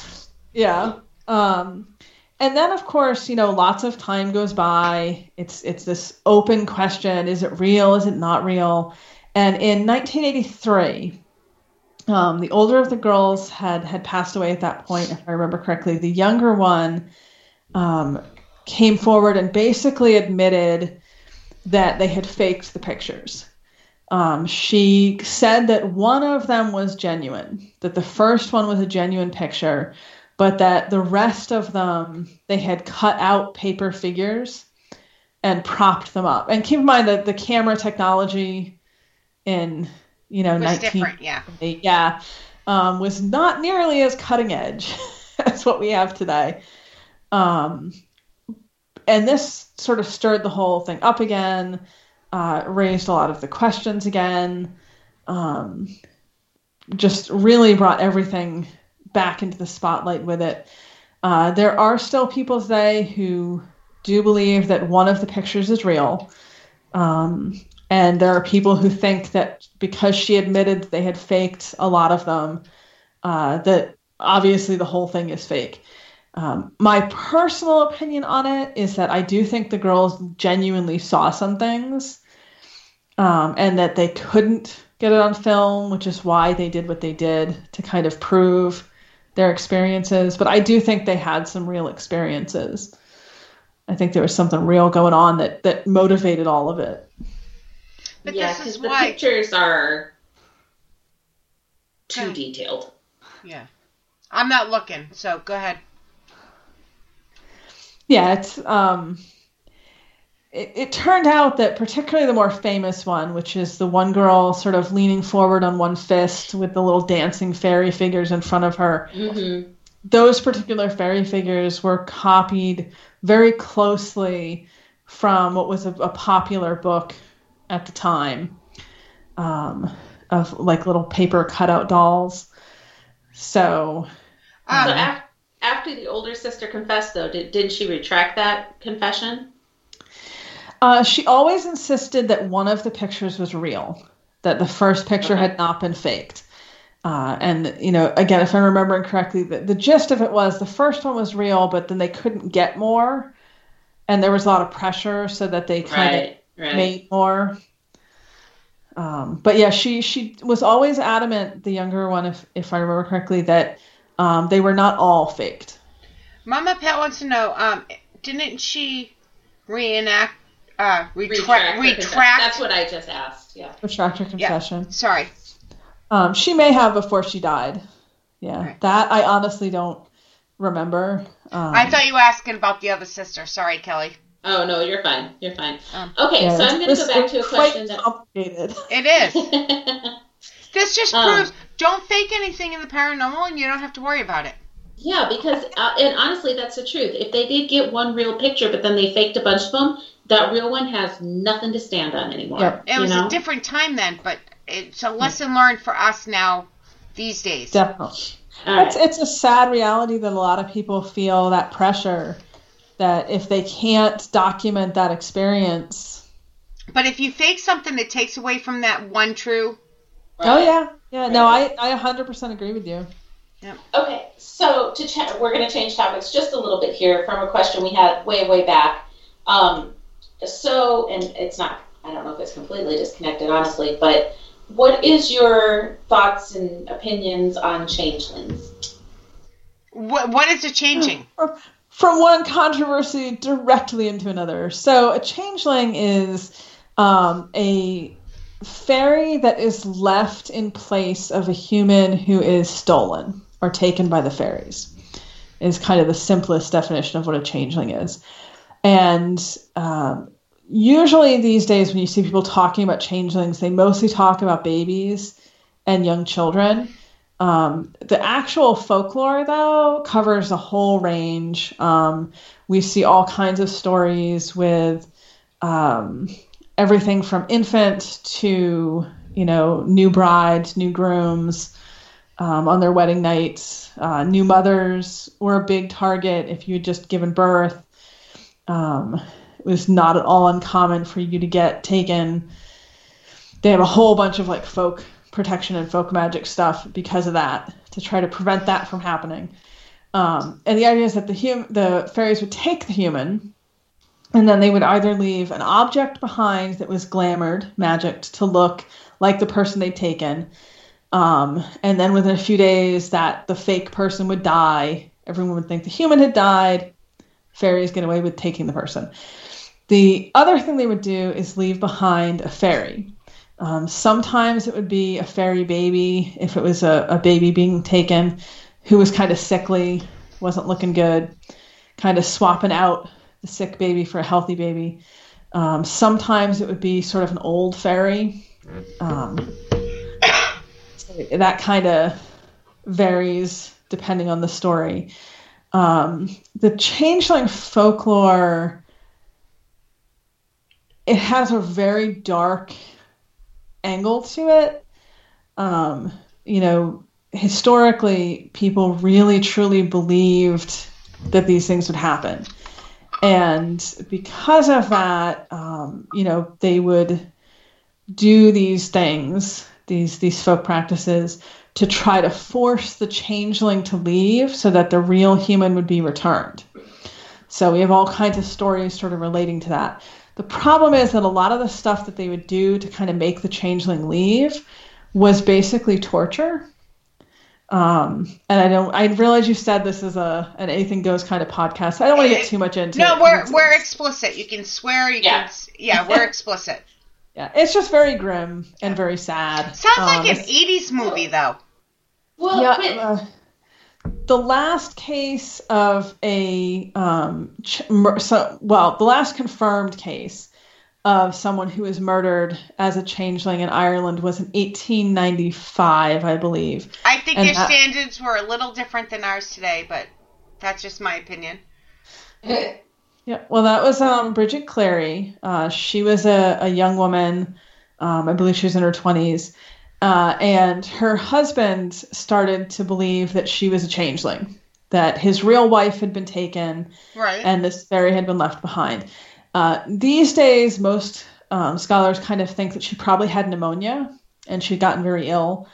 Yeah. Um, and then of course, you know, lots of time goes by. It's it's this open question: Is it real? Is it not real? And in 1983, um, the older of the girls had had passed away at that point, if I remember correctly. The younger one um, came forward and basically admitted that they had faked the pictures. Um, she said that one of them was genuine, that the first one was a genuine picture, but that the rest of them they had cut out paper figures and propped them up. And keep in mind that the camera technology in you know
It was
19
different. Yeah.
yeah um, was not nearly as cutting edge as what we have today. Um, and this sort of stirred the whole thing up again, uh, raised a lot of the questions again, um, just really brought everything back into the spotlight with it. Uh, there are still people today who do believe that one of the pictures is real. Um, And there are people who think that because she admitted they had faked a lot of them, uh, that obviously the whole thing is fake. Um, my personal opinion on it is that I do think the girls genuinely saw some things um, and that they couldn't get it on film, which is why they did what they did to kind of prove their experiences. But I do think they had some real experiences. I think there was something real going on that that motivated all of it.
But
yeah,
this
because
is
the
why.
pictures are too
Okay.
detailed.
Yeah. I'm not looking, so go ahead.
yeah, it's um it, it turned out that particularly the more famous one, which is the one girl sort of leaning forward on one fist with the little dancing fairy figures in front of her,
Mm-hmm.
those particular fairy figures were copied very closely from what was a, a popular book at the time um, of like little paper cutout dolls. So
Um,
so af- after the older sister confessed, though, did didn't she retract that confession?
Uh, she always insisted that one of the pictures was real, that the first picture
Okay.
had not been faked. Uh, and, you know, again, if I'm remembering correctly, the, the gist of it was the first one was real, but then they couldn't get more. And there was a lot of pressure so that they kind of
Right, right.
made more. Um, but yeah, she she was always adamant, the younger one, if if I remember correctly, that um, they were not all faked.
Mama Pat wants to know, um, didn't she reenact, uh, retract,
Retract.
retract?
That's what I just asked. Yeah.
Retract her confession.
Sorry.
Um, she may have before she died. Yeah,
Right.
that I honestly don't remember. Um,
I thought you were asking about the other sister. Sorry, Kelly.
Oh no, you're fine. You're fine.
Um,
okay,
yeah,
so I'm going to go back to a
quite
question that.
complicated.
It is. This just
Um,
proves don't fake anything in the paranormal, and you don't have to worry about it.
Yeah, because uh, and honestly, that's the truth. If they did get one real picture, but then they faked a bunch of them, that real one has nothing to stand on anymore.
Yep.
It was
know?
a different time then, but it's a lesson learned for us now these days.
Definitely,
All right.
it's it's a sad reality that a lot of people feel that pressure that if they can't document that experience.
But if you fake something that takes away from that one true,
Oh yeah, yeah. No, I I 100% agree with you.
Okay, so to ch- we're going to change topics just a little bit here from a question we had way way back. Um, so, and it's not. I don't know if it's completely disconnected, honestly, but what is your thoughts and opinions on changelings?
what, what is it changing?
from one controversy directly into another. So, a changeling is um, a fairy that is left in place of a human who is stolen or taken by the fairies, is kind of the simplest definition of what a changeling is. And um, usually these days, when you see people talking about changelings, they mostly talk about babies and young children. Um, the actual folklore, though, covers a whole range. Um, we see all kinds of stories with um, everything from infant to, you know, new brides, new grooms um, on their wedding nights. Uh, new mothers were a big target if you had just given birth. Um, it was not at all uncommon for you to get taken. They have a whole bunch of like folk protection and folk magic stuff because of that to try to prevent that from happening. Um, and the idea is that the hum- the fairies would take the human, and then they would either leave an object behind that was glamored, magicked to look like the person they'd taken, um, and then within a few days, that the fake person would die. Everyone would think the human had died. Fairies get away with taking the person. The other thing they would do is leave behind a fairy. Um, sometimes it would be a fairy baby if it was a, a baby being taken who was kind of sickly, wasn't looking good, kind of swapping out the sick baby for a healthy baby. Um, sometimes it would be sort of an old fairy. Um, that kind of varies depending on the story. Um, the changeling folklore, it has a very dark angle to it. Um, you know, historically, people really truly believed that these things would happen. And because of that, um, you know, they would do these things, these these folk practices, to try to force the changeling to leave so that the real human would be returned. So we have all kinds of stories sort of relating to that. The problem is that a lot of the stuff that they would do to kind of make the changeling leave was basically torture. Um, and I don't. I realize you said this is a an anything goes kind of podcast. I don't want to get too much into it.
No,
it.
we're we're explicit. You can swear. You
Yeah.
can. Yeah, we're explicit.
Yeah, it's just very grim and very sad.
Sounds
Um,
like an
it's-
'80s movie, though.
Well,
yeah.
but-
uh, the last case of a um, ch- mur- so well, the last confirmed case of someone who was murdered as a changeling in Ireland was in 1895, I believe.
I think
And
their
that-
standards were a little different than ours today, but that's just my opinion.
Yeah, well, that was um, Bridget Cleary. Uh, she was a, a young woman. Um, I believe she was in her 20s. Uh, and her husband started to believe that she was a changeling, that his real wife had been taken
Right.
and this fairy had been left behind. Uh, these days, most um, scholars kind of think that she probably had pneumonia and she'd gotten very ill.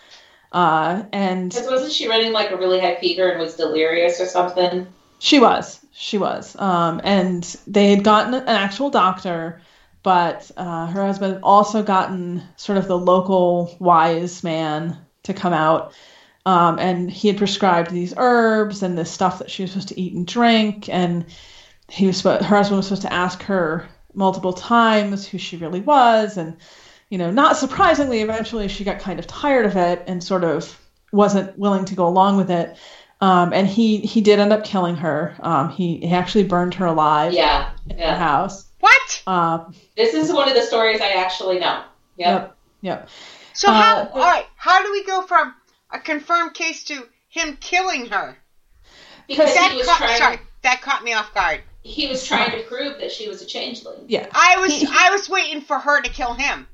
Uh, and
Because wasn't she running like a really high fever and was delirious or something?
She was. She was. Um, and they had gotten an actual doctor, but uh, her husband had also gotten sort of the local wise man to come out. Um, and he had prescribed these herbs and this stuff that she was supposed to eat and drink. And he was her husband was supposed to ask her multiple times who she really was. And, you know, not surprisingly, eventually she got kind of tired of it and sort of wasn't willing to go along with it. Um, and he he did end up killing her. Um, he, he actually burned her alive
Yeah,
in her
yeah.
house.
what?
Um,
This is one of the stories I actually know. Yep.
yep, yep.
So how?
Uh,
All right. How do we go from a confirmed case to him killing her?
Because
that
he was
caught,
trying.
sorry, that caught me off guard.
He was trying to prove that she was a changeling.
Yeah.
I was
He-
I was waiting for her to kill him.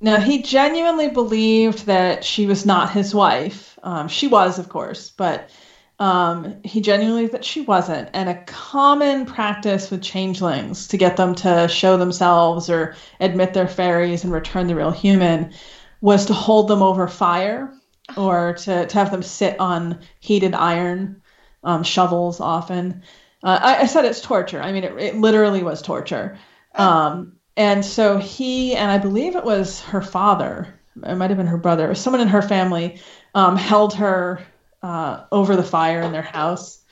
No, he genuinely believed that she was not his wife. Um, she was, of course, but um, he genuinely that she wasn't. And a common practice with changelings to get them to show themselves or admit their fairies and return the real human was to hold them over fire or to, to have them sit on heated iron, um, shovels often. Uh, I, I said it's torture. I mean, it, it literally was torture. Um, and so he, and I believe it was her father, it might have been her brother, or someone in her family, um, held her uh, over the fire in their house,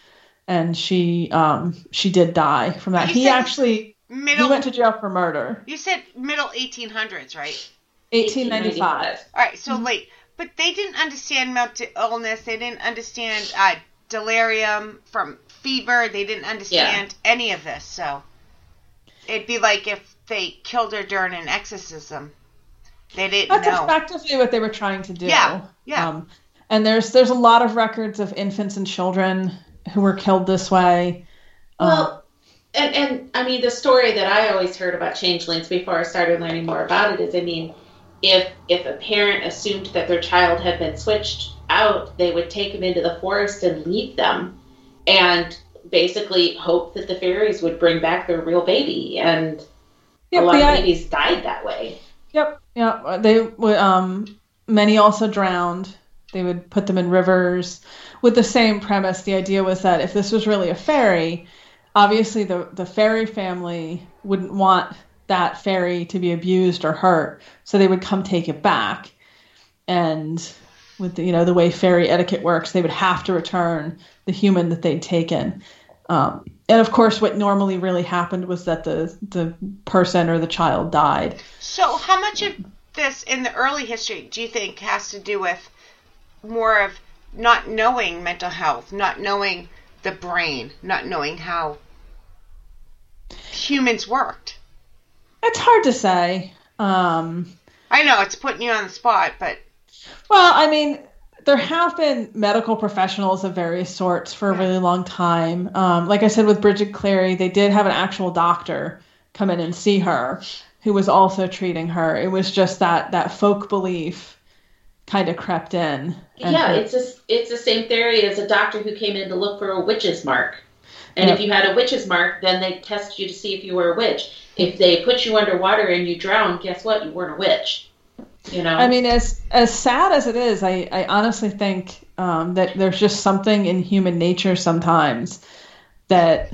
and she um, she did die from that. He actually he went to jail for murder.
you said middle 1800s, right?
1895.
All right. So
Mm-hmm.
late, but they didn't understand mental illness. They didn't understand uh, delirium from fever. They didn't understand any of this. So it'd be like if they killed her during an exorcism. They didn't
That's
know.
effectively what they were trying to do.
Yeah, yeah.
Um, and there's there's a lot of records of infants and children who were killed this way. Um,
Well, and and I mean the story that I always heard about changelings before I started learning more about it is I mean if if a parent assumed that their child had been switched out, they would take them into the forest and leave them and basically hope that the fairies would bring back their real baby and
Yep,
a lot of babies died that way.
Yep. Yeah. They. Um, many also drowned. They would put them in rivers with the same premise. The idea was that if this was really a fairy, obviously the the fairy family wouldn't want that fairy to be abused or hurt, so they would come take it back. And with the, you know the way fairy etiquette works, they would have to return the human that they'd taken. Um, and of course, what normally really happened was that the the person or the child died.
So, how much of this in the early history do you think has to do with more of not knowing mental health, not knowing the brain, not knowing how humans worked?
It's hard to say. Um,
I know it's putting you on the spot, but
well, I mean, there have been medical professionals of various sorts for a really long time. Um, like I said with Bridget Cleary, they did have an actual doctor come in and see her who was also treating her. It was just that that folk belief kind of crept in. And
yeah, it's just it's the same theory as a doctor who came in to look for a witch's mark. And if you had a witch's mark, then they test you to see if you were a witch. If they put you underwater and you drowned, guess what? You weren't a witch. You know,
I mean, as as sad as it is, I, I honestly think um, that there's just something in human nature sometimes that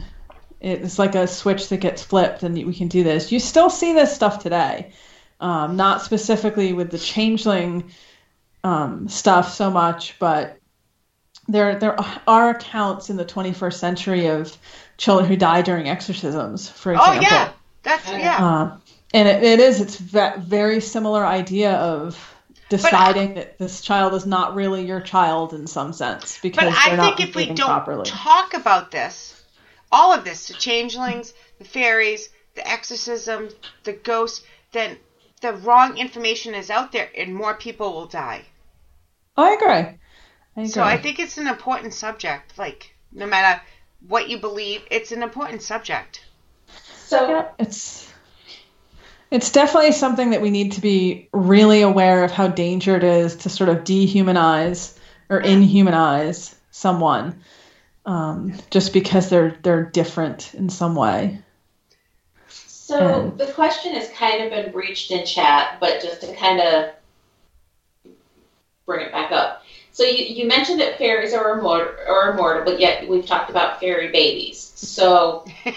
it's like a switch that gets flipped, and we can do this. You still see this stuff today, um, not specifically with the changeling um, stuff so much, but there there are accounts in the 21st century of children who die during exorcisms, for example.
Oh yeah, that's yeah.
Uh, and it, it is it's ve- very similar idea of deciding that this child is not really your child in some sense because
But I
they're not
think if we
behaving
don't
properly.
talk about this, all of this, the changelings, the fairies, the exorcism, the ghosts, then the wrong information is out there and more people will die.
I agree. I agree.
So I think it's an important subject. Like, no matter what you believe, it's an important subject.
so
Yeah, it's it's definitely something that we need to be really aware of how dangerous it is to sort of dehumanize or inhumanize someone um, just because they're they're different in some way.
So
And-
the question has kind of been breached in chat, but just to kind of bring it back up. So you, you mentioned that fairies are immortal, are immortal, but yet we've talked about fairy babies. So does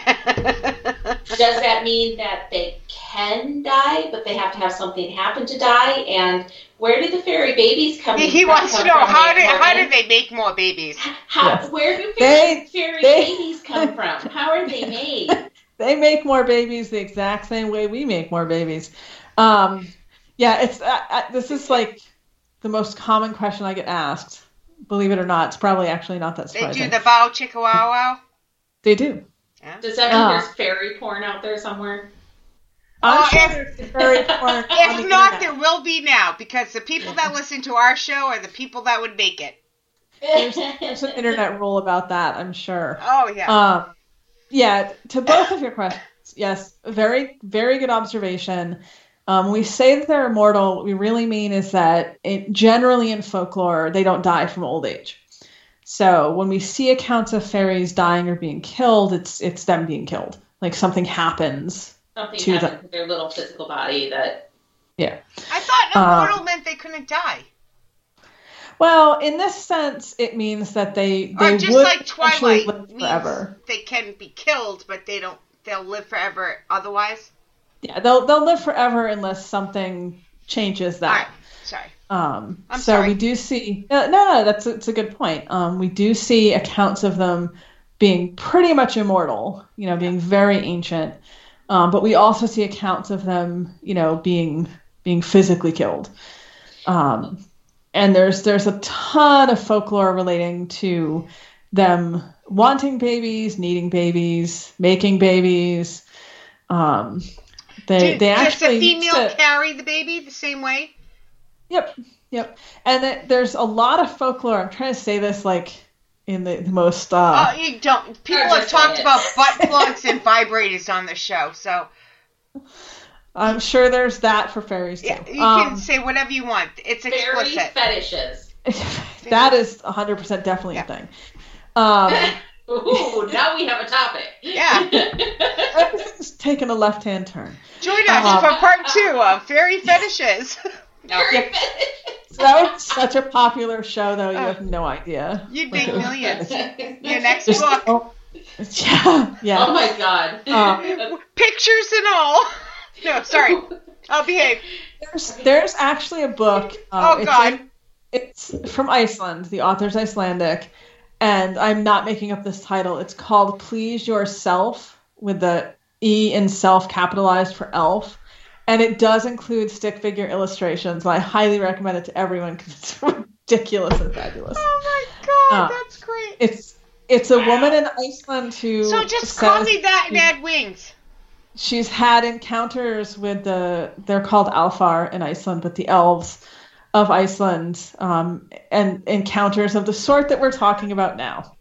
that mean that they can die, but they have to have something happen to die? And where do the fairy babies come
he he
from-
wants to know how do how do they make more babies?
How,
Yes.
Where do
They-
fairy, fairy
they-
babies come from? How are they made?
They make more babies the exact same way we make more babies. Um, yeah, it's uh, uh, this is like the most common question I get asked. Believe it or not, it's probably actually not that surprising.
They do the bow chicka wow wow.
They do. Yeah.
Does that mean
Ah.
there's fairy porn out there somewhere?
I'm
Oh,
sure
if-
there's porn
If
the
not,
internet.
there will be now because the people that listen to our show are the people that would make it.
there's, there's an internet rule about that, I'm sure.
Oh yeah.
Um, yeah, to both of your questions, yes, very, very good observation. Um, we say that they're immortal. What we really mean is that it, generally in folklore, they don't die from old age. So when we see accounts of fairies dying or being killed, it's it's them being killed. Like something happens.
Something
To
happened to their little physical body that.
Yeah.
I thought
uh,
immortal meant they couldn't die.
Well, in this sense, it means that they they
or just
would
like Twilight
live
means
forever.
they can be killed, but they don't. They'll live forever otherwise.
Yeah, they'll they'll live forever unless something changes that.
Right. Sorry.
Um,
I'm
so
sorry.
we do see no, no, no, that's it's a good point. Um, we do see accounts of them being pretty much immortal, you know, being very ancient. Um, but we also see accounts of them, you know, being being physically killed. Um, and there's there's a ton of folklore relating to them wanting babies, needing babies, making babies. Um, they
Do-
they
does
actually
the female
to-
carry the baby the same way?
Yep, yep. And th- there's a lot of folklore. I'm trying to say this like in the, the most. Uh,
oh, you don't. People have talked
it.
about butt plugs and vibrators on the show, so
I'm sure there's that for fairies too.
yeah, you
Um,
can say whatever you want. It's explicit.
Fairy fetishes.
that is 100% definitely a thing. Um,
Ooh, now we have a topic.
Yeah.
everything's taken a left-hand turn.
Join us
Um,
for part two of fairy fetishes. no,
Fairy fetishes.
So that was such a popular show, though. You
Oh.
have no idea.
you'd make millions. Your next book,
oh, yeah, yeah.
Oh my god.
Um,
pictures and all. No, sorry. I'll behave.
There's, there's actually a book. Um,
Oh,
it's
God.
in- it's from Iceland. The author's Icelandic, and I'm not making up this title. It's called "Please Yourself" with the E in self capitalized for elf, and it does include stick figure illustrations. And I highly recommend it to everyone because it's ridiculous and fabulous.
Oh my god,
Uh,
that's great.
It's it's a woman in Iceland who
So just call me that and add wings.
she's had encounters with the they're called Alfar in Iceland, but the elves of Iceland, um, and encounters of the sort that we're talking about now.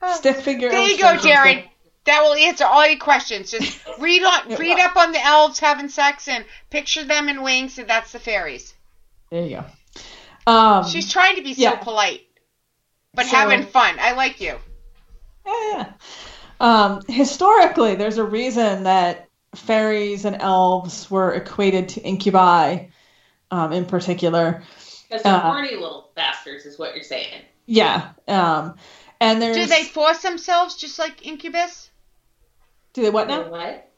Oh,
Stick figure.
There you go, Darren. That will answer all your questions. Just read on, read up on the elves having sex and picture them in wings, and that's the fairies.
There you go. Um,
She's trying to be so polite, but
So-
having fun. I like you.
Yeah, yeah. Um, historically, there's a reason that fairies and elves were equated to incubi um, in particular.
Because they're
Uh,
horny little bastards, is what you're saying.
Yeah. Um, and there's
Do they force themselves just like Incubus?
do they what
You know
now?
what?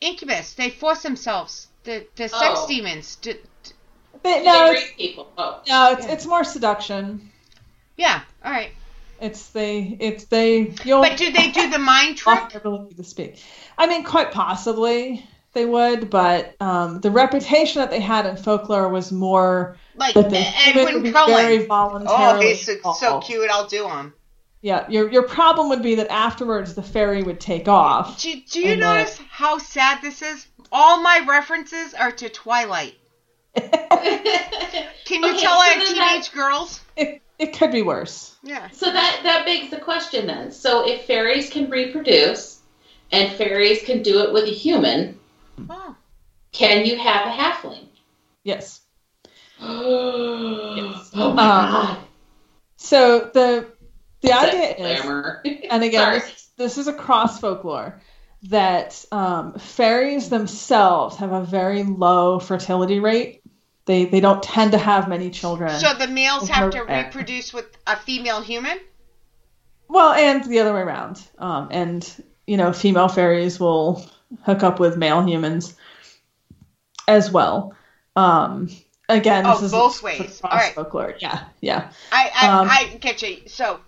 Incubus, they force themselves. The the sex
Oh.
demons. Do,
They,
Do
no,
they
it's,
people? Oh.
no, it's it's more seduction.
yeah, all right.
It's they it's they you'll
But do they do the mind trick?
their ability to speak. I mean, quite possibly they would, but um, the reputation that they had in folklore was more
Like
that the human would
Edward
be very
Cullen.
voluntarily.
Oh, he's so, so cute. I'll do him.
Yeah, your your problem would be that afterwards the fairy would take off.
Do, do you
And,
notice how sad this is? All my references are to Twilight. Can you
Okay,
tell
so
I have
then
teenage girls?
It it could be worse.
Yeah.
So that that begs the question then. So if fairies can reproduce, and fairies can do it with a human, Can you have a halfling?
Yes.
yes. Oh my
Um,
god.
So the the
Sex
idea is,
glamour.
and again, this, this is across folklore, that um, fairies themselves have a very low fertility rate. They they don't tend to have many children.
So the males have to
Okay.
reproduce with a female human?
Well, and the other way around. Um, and you know, female fairies will hook up with male humans as well. Um, again,
Oh,
this is
both ways. All right.
folklore. Yeah, yeah.
I I,
Um,
I get you. So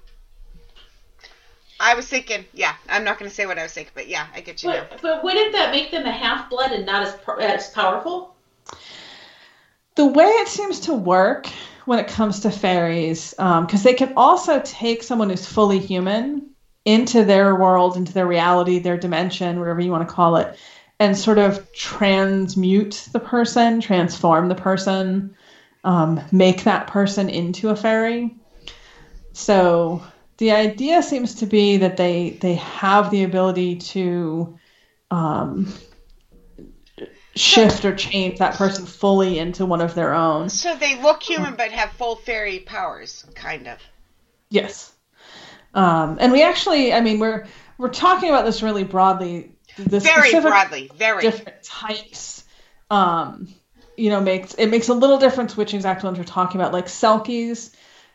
I was thinking, yeah, I'm not going to say what I was thinking, but yeah, I get you now.
But, but wouldn't that make them a half blood and not as as powerful?
The way it seems to work when it comes to fairies, because they can also take someone who's fully human into their world, into their reality, their dimension, whatever you want to call it, and sort of transmute the person, transform the person, um, make that person into a fairy. So the idea seems to be that they they have the ability to um, shift or change that person fully into one of their own.
So they look human but have full fairy powers, kind of.
Yes. Um, and we actually, I mean, we're we're talking about this really broadly. The
Very broadly, very.
different types, um, you know, makes it makes a little difference which exact ones we're talking about. Like selkies,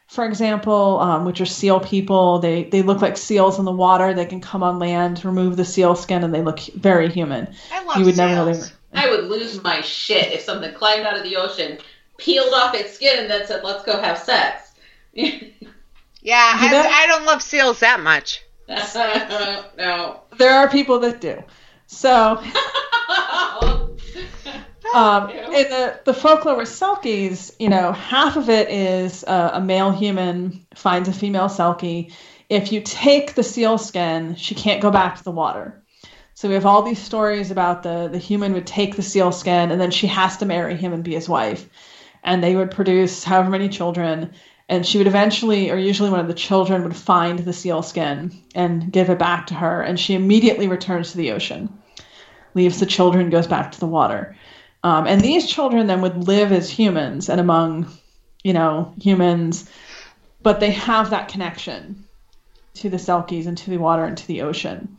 for example, um, which are seal people. They they look like seals in the water. They can come on land, remove the seal skin, and they look very human.
I love
you would never know they
seals.
were.
I would lose my shit if something climbed out of the ocean, peeled off its skin, and then said, "Let's go have sex."
Yeah,
You
I,
know-
I don't love seals that much.
no.
There are people that do. So Um, in the, the folklore with selkies, you know, half of it is uh, a male human finds a female selkie. If you take the seal skin, she can't go back to the water. So we have all these stories about the, the human would take the seal skin and then she has to marry him and be his wife. And they would produce however many children. And she would eventually, or usually one of the children, would find the seal skin and give it back to her. And she immediately returns to the ocean, leaves the children, goes back to the water. Um, and these children then would live as humans and among, you know, humans, but they have that connection to the selkies and to the water and to the ocean.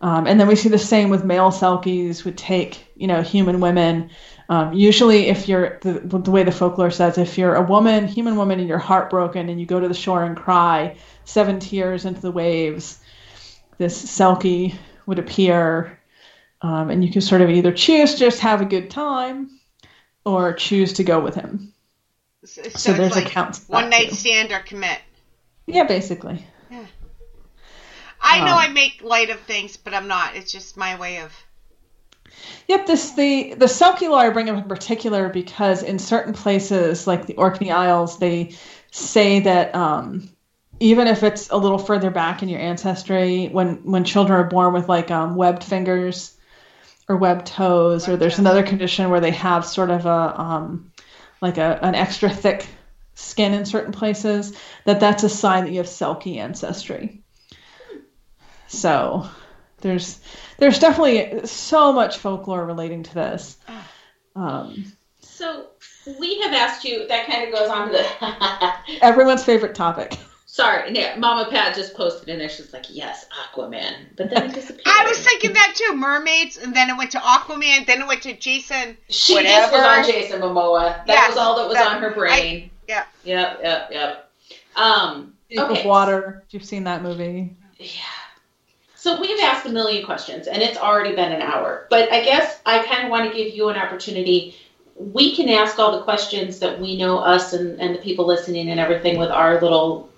Um, and then we see the same with male selkies would take, you know, human women. Um, usually, if you're the, the way the folklore says, if you're a woman, human woman, and you're heartbroken and you go to the shore and cry seven tears into the waves, this selkie would appear um, and you can sort of either choose to just have a good time or choose to go with him.
So,
So
it's
there's
like
accounts for
one night
too.
stand or commit.
Yeah, basically. Yeah.
I know
Um,
I make light of things, but I'm not. It's just my way of.
Yep, this the the Selkie law I bring up in particular because in certain places like the Orkney Isles, they say that um, even if it's a little further back in your ancestry, when when children are born with like um, webbed fingers or webbed toes, or there's
toes.
another condition where they have sort of a um, like a an extra thick skin in certain places, that that's a sign that you have Selkie ancestry. So there's there's definitely so much folklore relating to this. Um,
So we have asked you. That kind of goes on to the.
everyone's favorite topic.
Sorry, yeah, Mama Pat just posted in there. She's like, "Yes, Aquaman," but then it disappeared.
I was thinking that too. Mermaids, and then it went to Aquaman, then it went to Jason.
she
whatever.
just was on Jason Momoa. That
Yes,
was all that was
that-
on her brain.
yeah.
Yep. Yep. Yep. Um.
Shape of
Okay.
Water. You've seen that movie.
Yeah. So we've asked a million questions, and it's already been an hour. But I guess I kind of want to give you an opportunity. We can ask all the questions that we know, us and, and the people listening and everything, with our little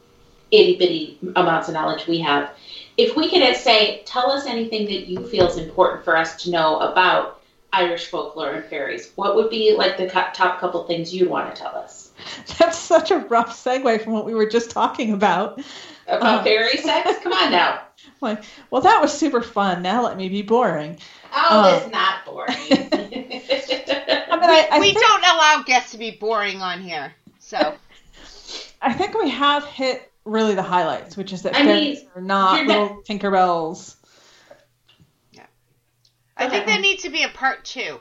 itty bitty amounts of knowledge we have. If we could say, tell us anything that you feel is important for us to know about Irish folklore and fairies, what would be like the co- top couple things you'd want to tell us?
That's such a rough segue from what we were just talking about.
About
Uh.
fairy sex? Come on now.
Like, well, that was super fun. Now let me be boring.
Oh,
Uh.
it's not boring.
I mean, I, I
we
think,
don't allow guests to be boring on here. So
I think we have hit really the highlights, which is that
I
fairies
mean,
are not
you're not-
little Tinkerbells.
I think there needs to be a part two.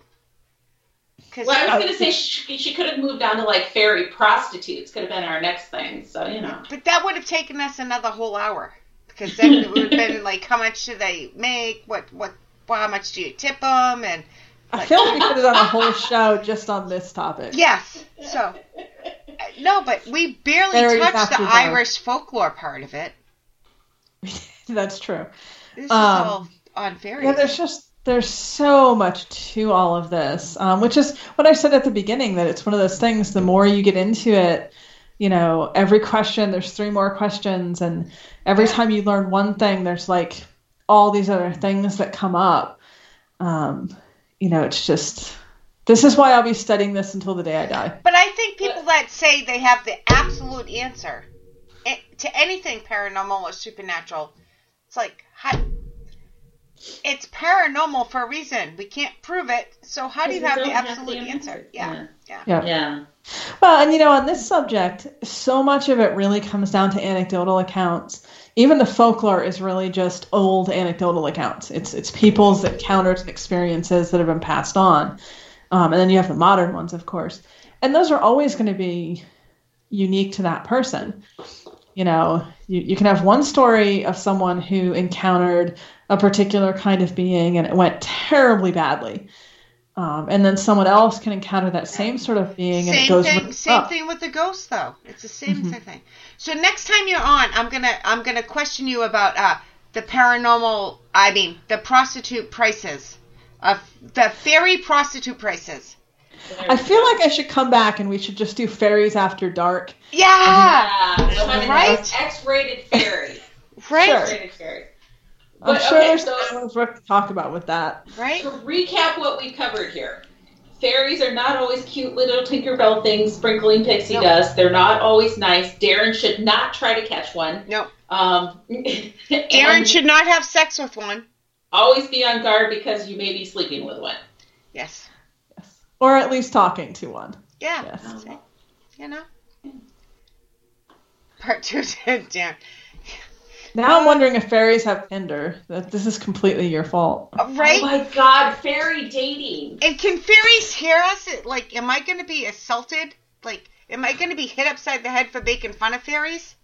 Because
Well, I was going to say she, she could have moved on to like fairy prostitutes. Could have been our next thing. So you know.
But that would have taken us another whole hour. Because then it would have been like, how much do they make? What, what, well, how much do you tip them? And
I feel like we could have done a whole show just on this topic.
yes, so uh, no, but we barely
Fairies
touched the. Irish folklore part of it.
That's true.
This is
Um,
all on fairies.
Yeah, there's just there's so much to all of this, um, which is what I said at the beginning that it's one of those things. The more you get into it, you know, every question there's three more questions, and every time you learn one thing, there's like all these other things that come up. Um, you know, it's just this is why I'll be studying this until the day I die.
But I think people that say they have the absolute answer eh, to anything paranormal or supernatural, it's like, how, it's paranormal for a reason. We can't prove it, so how do you have the
don't have
absolute
the
answer?
answer.
Yeah, yeah.
Yeah.
Yeah.
Well, and you know, on this subject, so much of it really comes down to anecdotal accounts. Even the folklore is really just old anecdotal accounts. It's it's people's encounters and experiences that have been passed on, um, and then you have the modern ones, of course, and those are always going to be unique to that person. You know, you, you can have one story of someone who encountered a particular kind of being and it went terribly badly. Um, and then someone else can encounter that same sort of being and it goes
thing.
really
Same
well.
thing with the ghost, though. It's the same
Mm-hmm.
thing. So next time you're on, I'm gonna I'm gonna question you about uh, the paranormal. I mean, the prostitute prices of the fairy prostitute prices.
I feel like I should come back and we should just do fairies after dark.
Yeah,
Yeah. We'll have an
Right?
X-rated fairy.
right,
Sure.
X-rated fairy.
I'm
But,
sure
okay,
there's
so-
things worth to talk about with that.
right.
To recap what we covered here. Fairies are not always cute little Tinkerbell things sprinkling pixie
No.
dust. They're not always nice. Darren should not try to catch one.
No,
Um,
Darren should not have sex with one.
always be on guard because you may be sleeping with one.
Yes. Yes.
Or at least talking to one.
Yeah.
Yes.
See? You know. Part two, Darren.
Now I'm wondering if fairies have Tinder. That this is completely your fault.
Uh, Right.
Oh my god, fairy dating.
And can fairies hear us? Like, am I going to be assaulted? Like, am I going to be hit upside the head for making fun of fairies?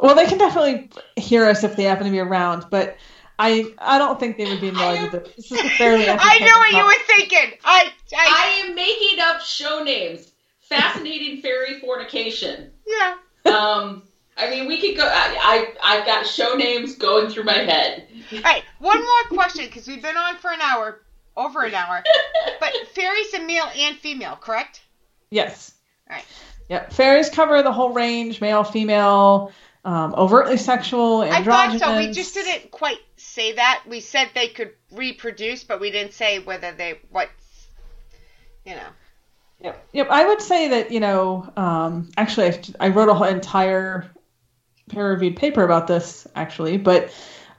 Well, they can definitely hear us if they happen to be around, but I I don't think they would be annoyed with it. This is a fairly.
I know what you were thinking. I, I,
I am making up show names. Fascinating fairy fornication.
yeah.
Um, I mean, we could go. I, I I've got show names going through my head.
All right, one more question because we've been on for an hour, over an hour. But fairies are male and female, correct?
Yes.
Right.
Yep. Fairies cover the whole range: male, female, um, overtly sexual,
I
androgynous.
thought so. We just didn't quite say that. We said they could reproduce, but we didn't say whether they what. You know.
Yep. Yep. I would say that you know, um, actually, I, I wrote a whole entire peer-reviewed paper about this actually, but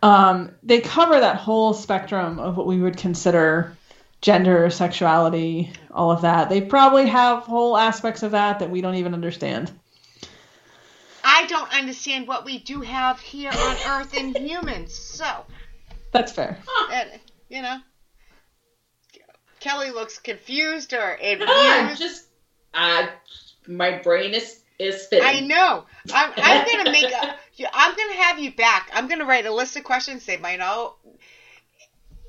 um, they cover that whole spectrum of what we would consider gender, sexuality, all of that. They probably have whole aspects of that that we don't even understand.
I don't understand what we do have here on Earth in humans. So,
That's fair.
and, you know, Kelly looks confused or
Ah,
amused.
just uh, my brain is is fitting.
I know. I'm, I'm gonna make a. yeah, I'm gonna have you back. I'm gonna write a list of questions. They might all.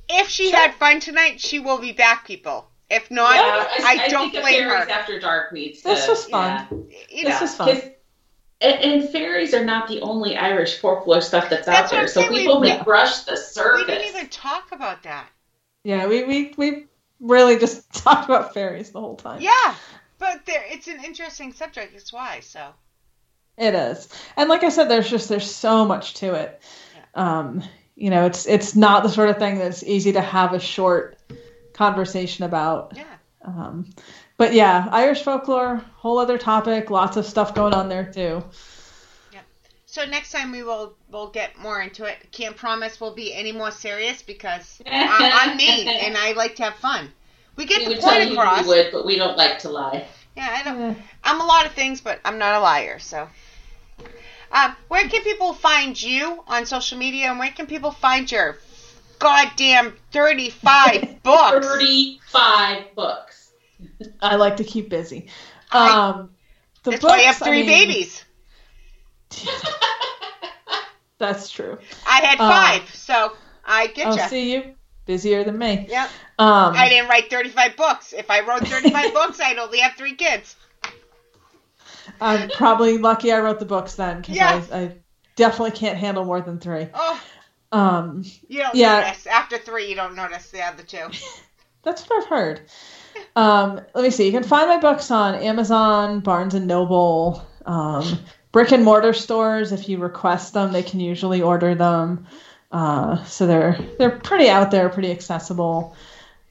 If she had fun tonight, she will be back, people. If not,
Yeah,
I,
I
don't
think the
blame
fairies
her.
after dark needs to.
This was fun.
yeah.
You
This
know,
was fun.
And, and fairies are not the only Irish folklore stuff that's,
That's
out there. So
saying, we-
people may
Yeah.
brush the surface.
we didn't even talk about that.
Yeah, we, we, we really just talked about fairies the whole time.
Yeah, but there, it's an interesting subject. That's why. So
It is. And like I said, there's just there's so much to it. Yeah. Um, you know, it's it's not the sort of thing that's easy to have a short conversation about.
yeah.
Um, but yeah, Irish folklore, whole other topic, lots of stuff going on there too.
So next time we will we'll get more into it. Can't promise we'll be any more serious because I, I'm me and I like to have fun. We get
we
the
would tell
point
you
across.
we would, but we don't like to lie.
Yeah, I don't.
Yeah.
I'm a lot of things, but I'm not a liar. So, um, where can people find you on social media, and where can people find your goddamn 35 books?
Thirty-five books.
I like to keep busy.
I-
Um, the
That's why you have
books, I
three
mean,
babies.
That's true.
I had
Uh,
five, so I get
I'll
you.
see you busier than me.
Yep.
Um,
I didn't write 35 books. If I wrote 35 books, I'd only have three kids.
I'm probably lucky I wrote the books then because
Yeah.
I, I definitely can't handle more than three.
Oh,
Um,
you don't
Yeah.
notice. After three, you don't notice the other two.
That's what I've heard. Um, let me see. You can find my books on Amazon, Barnes and Noble, um, brick and mortar stores. If you request them, they can usually order them. Uh, so they're they're pretty out there, pretty accessible.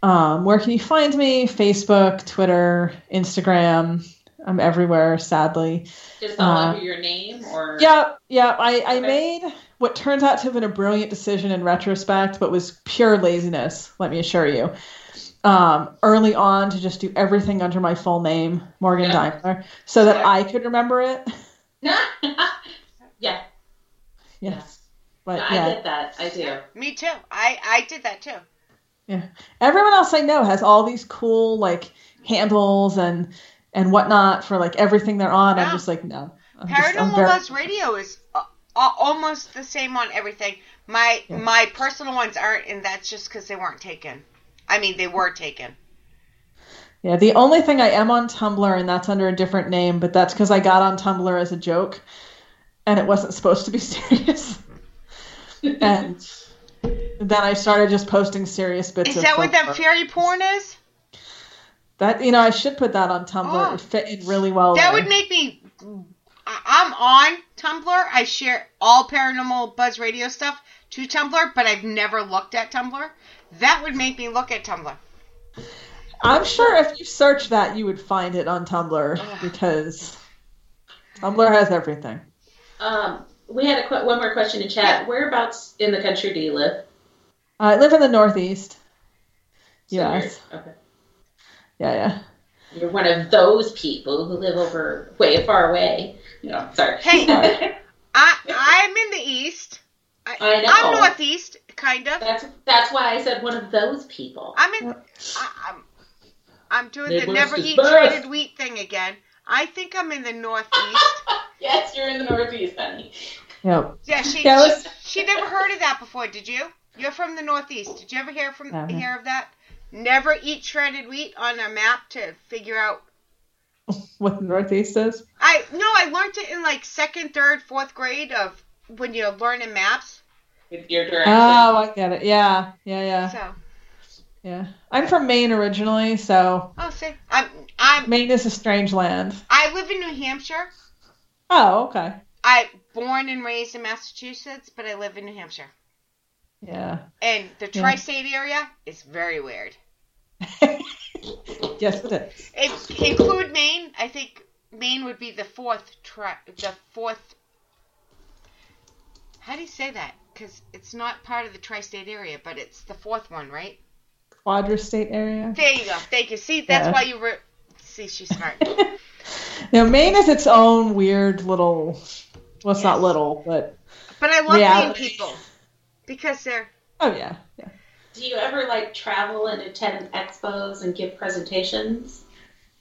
Um, where can you find me? Facebook, Twitter, Instagram. I'm everywhere, sadly.
Just all
Uh,
under your name, or
Yep, yep. I, I
Okay.
made what turns out to have been a brilliant decision in retrospect, but was pure laziness, let me assure you. Um, early on to just do everything under my full name, Morgan
Yeah.
Daimler, so that
Yeah.
I could remember it.
yeah,
Yes. But
I
yeah,
get that. I do.
Me too. I, I did that too.
yeah. Everyone else I know has all these cool like handles and and whatnot for like everything they're on. I'm just like, no. I'm just- I'm
Paranormal
very-
Buzz Radio is uh, uh, almost the same on everything. My
Yeah.
my personal ones aren't, and that's just because they weren't taken. I mean, they were taken.
Yeah, the only thing I am on Tumblr, and that's under a different name, but that's because I got on Tumblr as a joke, and it wasn't supposed to be serious. and then I started just posting serious bits.
Is
of
that what that
folklore.
fairy porn is?
That you know, I should put that on Tumblr.
Oh.
It would fit in really well.
That
there.
would make me. I- I'm on Tumblr. I share all Paranormal Buzz Radio stuff to Tumblr, but I've never looked at Tumblr. That would make me look at Tumblr.
I'm sure if you search that, you would find it on Tumblr because Tumblr has everything.
Um, we had a qu- one more question in chat. Whereabouts in the country do you live?
Uh, I live in the Northeast.
So
Yes.
Okay.
Yeah, yeah.
You're one of those people who live over way far away. No, sorry.
Hey. I I'm in the east. I,
I know.
I'm northeast, kind of.
that's that's why I said one of those people.
I'm in. I, I'm. I'm doing the never eat
best.
shredded wheat thing again. I think I'm in the northeast.
yes, you're in the Northeast, honey.
Yep.
Yeah, she,
Yeah, let's-
she she never heard of that before. Did you? You're from the northeast. Did you ever hear from
Uh-huh.
hear of that? Never eat shredded wheat on a map to figure out.
What the Northeast is?
I no, I learned it in like second, third, fourth grade of when you're learning maps.
With your direction.
Oh, I get it. Yeah, yeah, yeah,
So,
yeah. I'm from Maine originally, so
oh, see, I'm I'm
Maine is a strange land.
I live in New Hampshire.
Oh, okay.
I born and raised in Massachusetts, but I live in New Hampshire.
Yeah.
And the tri-state area is very weird.
yes, it is.
If include Maine, I think Maine would be the fourth tri- the fourth. How do you say that? Because it's not part of the tri-state area, but it's the fourth one, right?
Quadristate area.
There you go. Thank you. See, that's
Yeah.
why you were. See, she's smart.
Now, Maine is its own weird little. Well, it's not little, but
But I love Maine people because they're.
oh yeah, yeah.
Do you ever like travel and attend expos and give presentations?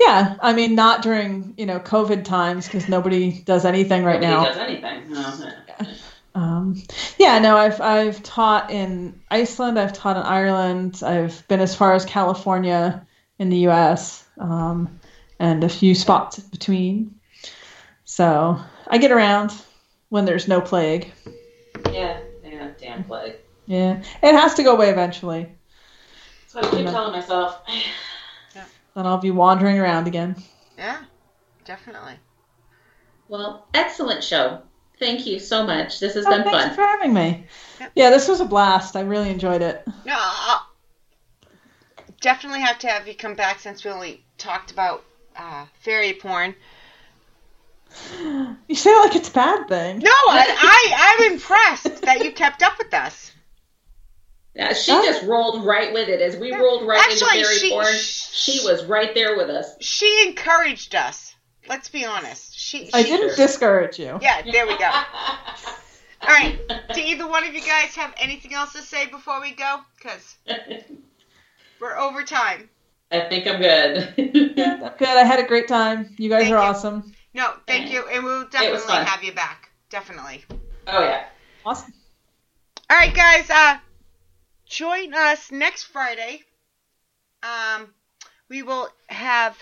Yeah, I mean, not during you know COVID times because nobody does anything right
Nobody
now.
does anything. No.
Um, yeah, no, I've I've taught in Iceland, I've taught in Ireland, I've been as far as California in the U.S. Um, and a few spots between. So I get around when there's no plague.
Yeah, yeah, damn plague.
Yeah, it has to go away eventually.
That's what I keep telling myself.
Then I'll be wandering around again.
Yeah, definitely.
Well, excellent show. Thank you so much. This has
Oh,
been
thanks
fun.
for having me.
Yep.
Yeah, this was a blast. I really enjoyed it.
No, I'll definitely have to have you come back since we only talked about uh, fairy porn.
You say it like it's a bad thing.
No, I, I I'm impressed that you kept up with us.
Yeah, she just rolled right with it. As we rolled right
Actually,
into fairy
she-
porn, she was right there with us.
She encouraged us. Let's be honest. She,
I
she-
didn't discourage you.
Yeah, there we go. All right. Do either one of you guys have anything else to say before we go? Because we're over time.
I think I'm good.
I'm good. I had a great time. You guys
Thank
are
you.
awesome.
No, thank you, and we'll definitely have you back. Definitely.
oh yeah.
Awesome.
All right, guys. Uh, join us next Friday. Um, we will have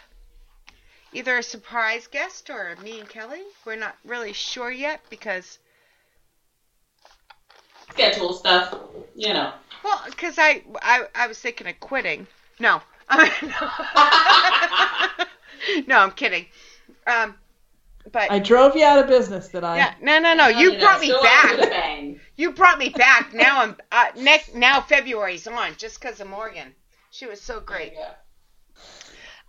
either a surprise guest or me and Kelly. We're not really sure yet because,
Schedule stuff. You know.
well, because I, I I was thinking of quitting. No. no, I'm kidding. Um, but
I drove you out of business, did I?
yeah, no, no, no. You
know,
brought me
still out with a
back. You brought me back. Now I'm uh, next. Now February's on just because of Morgan. She was so great.
Yeah.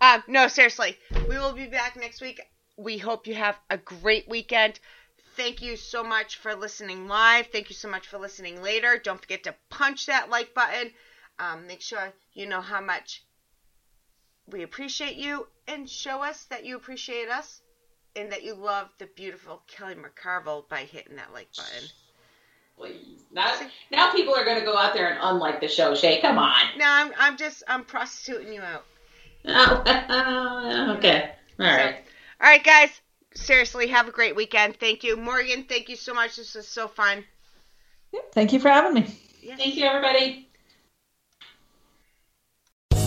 Um, no, seriously. We will be back next week. We hope you have a great weekend. Thank you so much for listening live. Thank you so much for listening later. Don't forget to punch that like button. Um, make sure you know how much we appreciate you and show us that you appreciate us and that you love the beautiful Kelly McCarville by hitting that like button.
Please. Now, now people are going to go out there and unlike the show. Shay, come on.
No, I'm, I'm just I'm prostituting you out.
Oh, okay. All right.
All right, guys. Seriously, have a great weekend. Thank you, Morgan. Thank you so much. This was so fun.
Thank you for having me.
Thank you, everybody.